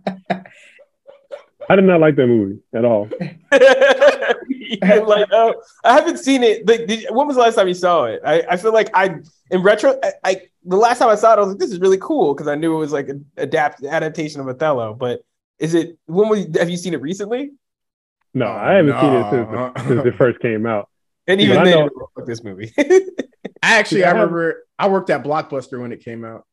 I did not like that movie at all. like, uh, I haven't seen it. But did, when was the last time you saw it? I, I feel like I, in retro, I, I, the last time I saw it, I was like, this is really cool because I knew it was like an adapt adaptation of Othello. But is it? When was? Have you seen it recently? No, I haven't no. seen it since, since it first came out. And even but then, know, this movie. I actually, yeah, I remember I worked at Blockbuster when it came out.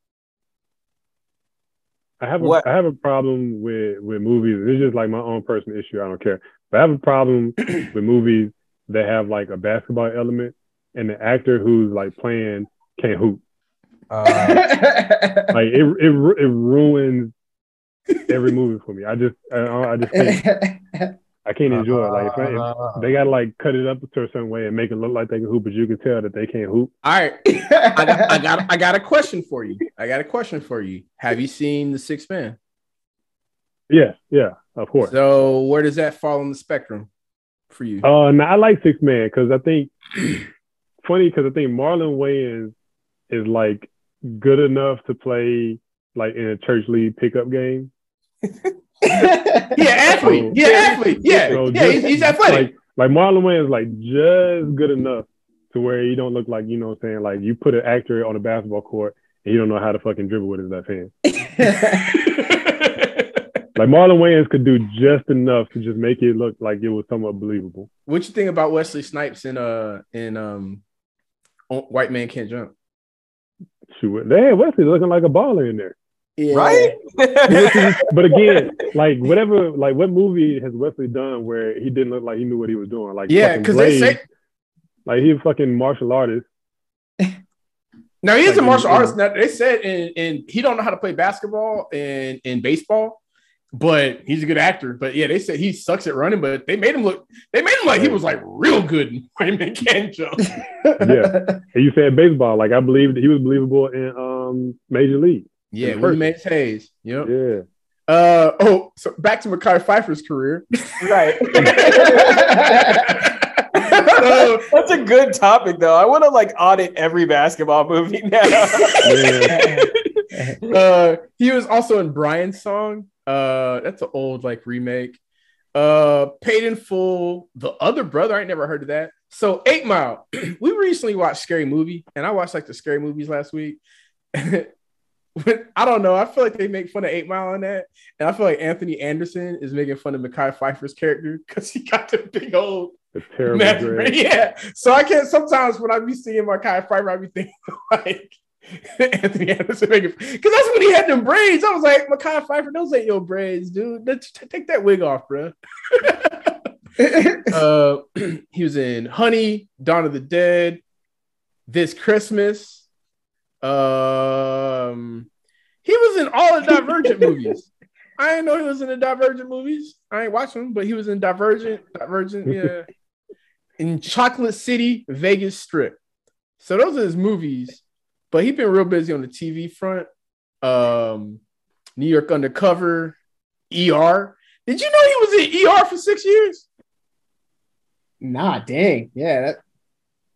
I have a, what? I have a problem with with movies. It's just like my own personal issue. I don't care. But I have a problem with movies that have like a basketball element and the actor who's like playing can't hoop. Uh, like it, it, it ruins every movie for me. I just, I, I just think, I I can't enjoy it. Like if, I- Uh. if they gotta like cut it up to a certain way and make it look like they can hoop, but you can tell that they can't hoop. All right, I got, I got, I got a question for you. I got a question for you. Have you seen the Six Man? Yeah, yeah, of course. So where does that fall on the spectrum for you? Uh, now I like Six Man because I think funny because I think Marlon Wayans is like good enough to play like in a church league pickup game. yeah, athlete. Yeah, athlete. Yeah, So yeah. He's, just, he's athletic. Like, like Marlon Wayans, like just good enough to where you don't look like you know what I'm saying. Like you put an actor on a basketball court and you don't know how to fucking dribble with his left hand. Like Marlon Wayans could do just enough to just make it look like it was somewhat believable. what you think about Wesley Snipes in uh in um O- White Man Can't Jump? Shoot, damn, Wesley looking like a baller in there. Yeah. Right? But again, like whatever, like what movie has Wesley done where he didn't look like he knew what he was doing? Like Yeah, fucking because they Blade, say like he's a fucking martial artist. now he is a martial artist. Now they said and and he don't know how to play basketball and in baseball, but he's a good actor. But yeah, they said he sucks at running, but they made him look they made him like he was like real good in White Can't Jump. Yeah. And you said baseball, like I believe he was believable in um Major League. Yeah, In Willie person. Mays Hayes. Yep. Yeah. Uh oh, so back to Mekhi Phifer's career. right. Uh, That's a good topic, though. I want to like audit every basketball movie now. Yeah. uh, he was also in Brian's song. Uh, that's an old like remake. Uh, Paid in Full, The Other Brother. I never heard of that. So Eight Mile. we recently watched Scary Movie, and I watched like the Scary Movies last week. I don't know. I feel like they make fun of Eight Mile on that, and I feel like Anthony Anderson is making fun of Mekhi Phifer's character because he got the big old The terrible Yeah. So I can't sometimes when I be seeing Mekhi Phifer, I be thinking like Anthony Anderson making because that's when he had them braids. I was like, Mekhi Phifer, those ain't your braids, dude. Let's take that wig off, bro. uh, he was in Honey, Dawn of the Dead, This Christmas. Um, he was in all the Divergent movies. I didn't know he was in the Divergent movies. I ain't watching them, but he was in Divergent, Divergent, yeah. in Chocolate City, Vegas Strip. So those are his movies. But he's been real busy on the TV front. Um, New York Undercover, ER. Did you know he was in ER for six years? Nah, dang. Yeah, that,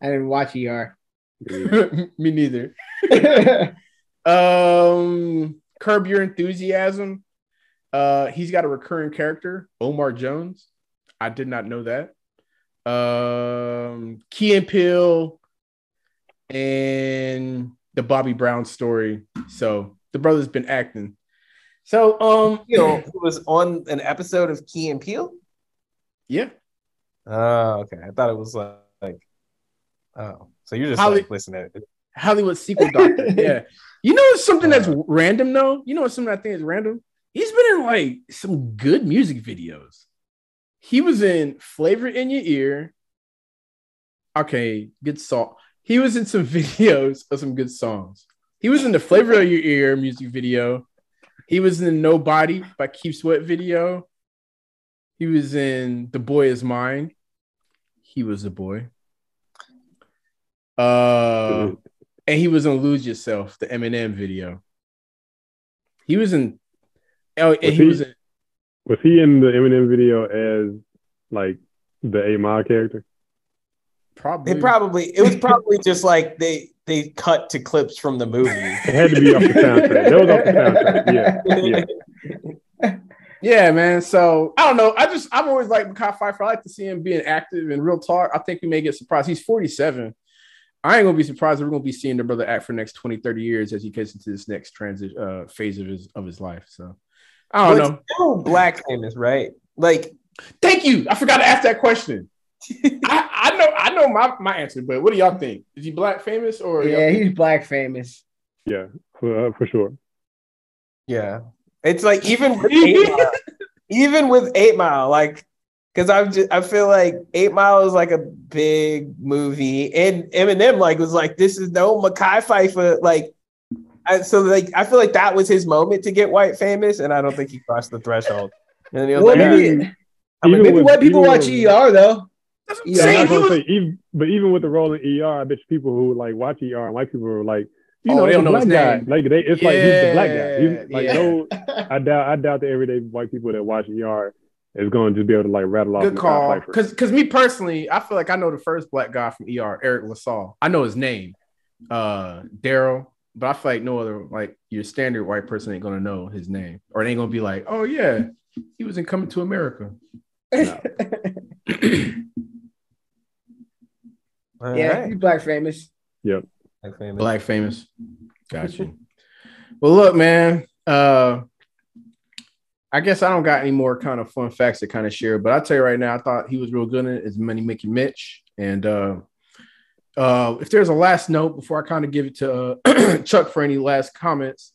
I didn't watch ER. Me neither. Um, Curb Your Enthusiasm. Uh, he's got a recurring character, Omar Jones. I did not know that. Um, Key and Peele, and the Bobby Brown story. So the brother's been acting. So um, you know, who was on an episode of Key and Peele? yeah, Oh, okay. I thought it was like, like oh, so you're just Holly- like listening. Hollywood sequel doctor. yeah, you know it's something that's uh. random though. You know what's something I think is random. He's been in like some good music videos. He was in Flavor in Your Ear. Okay, good song. He was in some videos of some good songs. He was in the Flavor of Your Ear music video. He was in Nobody by Keith Sweat video. He was in The Boy Is Mine. He was a boy. Uh, and he was in Lose Yourself, the Eminem video. He was in. Oh, and Was he he- was in. Was he in the Eminem video as like the A Mod character? Probably. It probably it was probably just like they they cut to clips from the movie. It had to be off the soundtrack. That was off the soundtrack. Yeah, yeah. Yeah, man. So I don't know. I just I've always liked Mekhi Phifer. I like to see him being active and real talk. I think we may get surprised. He's 47. I ain't gonna be surprised if we're gonna be seeing the brother act for the next 20, 30 years as he gets into this next transition uh, phase of his of his life. So I don't But know. still black famous, right? Like Thank you. I forgot to ask that question. I, I know I know my, my answer, but what do y'all think? Is he black famous or yeah, he's black famous. Yeah, for, uh, for sure. Yeah, it's like even with Eight Mile, even with Eight Mile, like because I'm just I feel like Eight Mile is like a big movie, and Eminem like was like this is no Mekhi Phifer like. I, so like I feel like that was his moment to get white famous, and I don't think he crossed the threshold. And then he was Well, like, maybe, I mean, Even maybe with- white people watch with- ER though. That's what I'm Yeah, saying. not He gonna was- say, even, but even with the role in ER, I bet you people who like watch ER and white people are like, you Oh, know, they the don't know black his guy. name. Like they, it's like he's the black guy. He's, like Yeah, no, I doubt, I doubt the everyday white people that watch ER is going to just be able to like rattle off. Good Mekhi call. Because because me personally, I feel like I know the first black guy from ER, Eric LaSalle. I know his name, uh, Daryl. But I feel like no other like your standard white person ain't gonna know his name, or they ain't gonna be like, oh yeah, he was in Coming to America. All yeah, right. he's black famous. Yep. Black famous. Black famous. Got you. well, look, man. Uh, I guess I don't got any more kind of fun facts to kind of share, but I'll tell you right now, I thought he was real good in it as Money Mickey Mitch. And uh, uh, if there's a last note before I kind of give it to uh, Chuck for any last comments,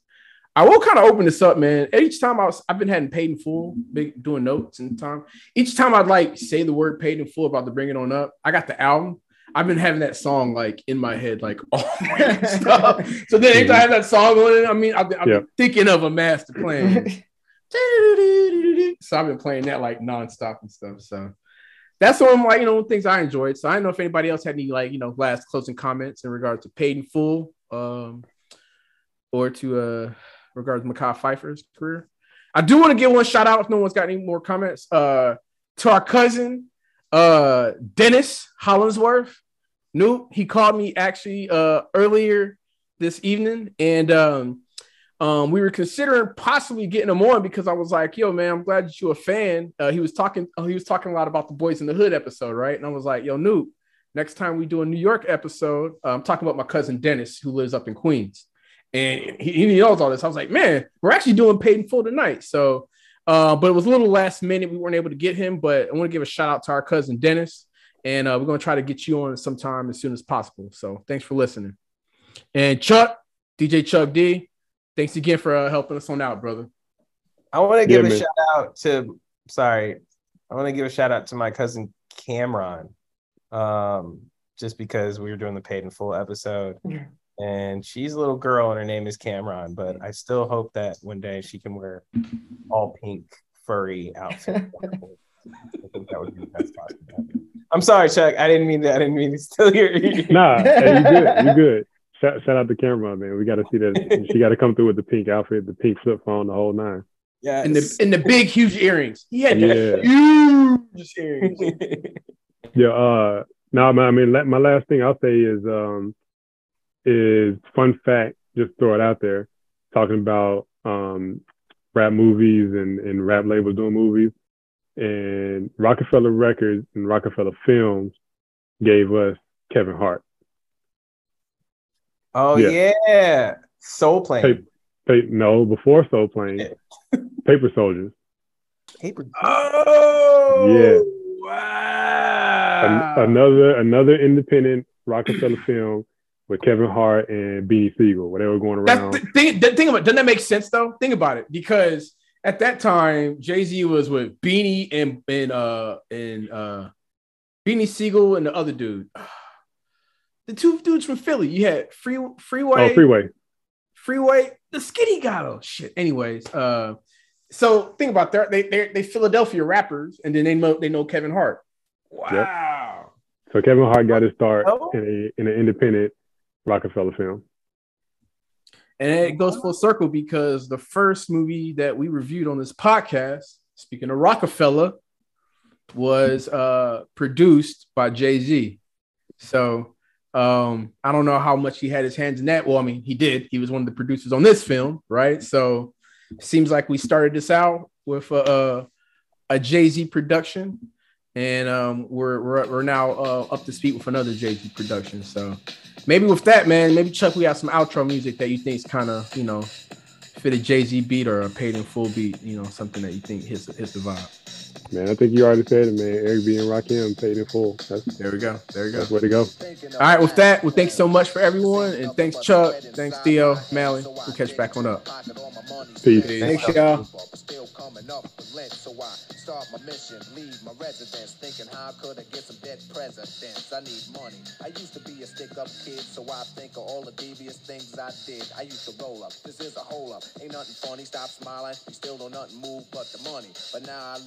I will kind of open this up, man. Each time I was, I've been having paid in full, big doing notes and time. Each time I'd like say the word paid in full about to bring it on up. I got the album. I've been having that song like in my head, like all stuff. So then anytime I have that song on it, I mean, I've been, I've been Yeah. thinking of a master plan. so I've been playing that like nonstop and stuff. So that's one of my, you know, things I enjoyed. So I don't know if anybody else had any like, you know, last closing comments in regards to paid in full, um, or to uh regards to Mekhi Phifer's career. I do want to give one shout out if no one's got any more comments. Uh to our cousin, uh Dennis Hollingsworth. Nope, he called me actually uh earlier this evening, and um um, we were considering possibly getting him on because I was like, "Yo, man, I'm glad that you're a fan." Uh, he was talking, oh, he was talking a lot about the Boyz n the Hood episode, right? And I was like, "Yo, Newt, next time we do a New York episode, uh, I'm talking about my cousin Dennis who lives up in Queens, and he, he knows all this." I was like, "Man, we're actually doing paid in full tonight." So, uh, but it was a little last minute; we weren't able to get him. But I want to give a shout out to our cousin Dennis, and uh, we're gonna try to get you on sometime as soon as possible. So, thanks for listening. And Chuck, DJ Chuck D. Thanks again for uh, helping us on out, brother. I want to give Yeah, a man. shout out to sorry, I want to give a shout out to my cousin Cameron. Um, just because we were doing the paid in full episode. And she's a little girl and her name is Cameron, but I still hope that one day she can wear all pink furry outfit. I think that would be the best possible. I'm sorry, Chuck. I didn't mean that. I didn't mean to steal your. Nah, hey, you good. You good. Shout, shout out the camera, man. We got to see that. She got to come through with the pink outfit, the pink flip phone, the whole nine. Yeah. And the and the big huge earrings. He had Yeah. the huge earrings. Yeah. Uh, no, man. I mean, my last thing I'll say is, um, is fun fact. Just throw it out there, talking about um, rap movies and and rap labels doing movies, and Roc-A-Fella Records and Roc-A-Fella Films gave us Kevin Hart. Oh Yeah. yeah. Soul Plane. Hey. Pa- no, before Soul Plane, Paper Soldiers. Paper. Oh Yeah. Wow. An- another another independent Roc-A-Fella film with Kevin Hart and Beanie Sigel, where they were going That's around. the thing. The thing about doesn't that make sense though? Think about it, because at that time Jay Z was with Beanie and and uh and uh Beanie Sigel and the other dude, the two dudes from Philly. You had Free Freeway, oh, Freeway. Freeway, the skinny guy. Oh shit. Anyways, uh, so think about that. They they they Philadelphia rappers, and then they know they know Kevin Hart. Wow. So Kevin Hart got his start Oh. in a in an independent Roc-A-Fella film. And it goes full circle because the first movie that we reviewed on this podcast, speaking of Roc-A-Fella, was uh, produced by Jay Z. So um, I don't know how much he had his hands in that. Well, I mean, he did. He was one of the producers on this film, right? So seems like we started this out with a, a, a Jay Z production, and um, we're, we're we're now uh, up to speed with another Jay Z production. So maybe with that, man, maybe Chuck, we have some outro music that you think is kind of, you know, fit a Jay Z beat or a paid in full beat, you know, something that you think hits hits the vibe. Man, I think you already said it, man. Eric B and Rakim paid in full. That's There we go. There we go. that's where to go. All right, with that, well, thanks so much for everyone, and thanks Chuck, thanks Theo, Mally. We'll catch back on up. Peace. Thanks, y'all. Coming up for Lent, so I start my mission, leave my residence, thinking how could I get some dead presidents? I need money. I used to be a stick-up kid, so I think of all the devious things I did. I used to roll up. This is a hole up. Ain't nothing funny. Stop smiling. You still don't nothing move but the money. But now I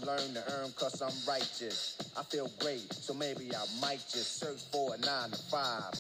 cause I'm righteous. I feel great, so maybe I might just search for a nine to five.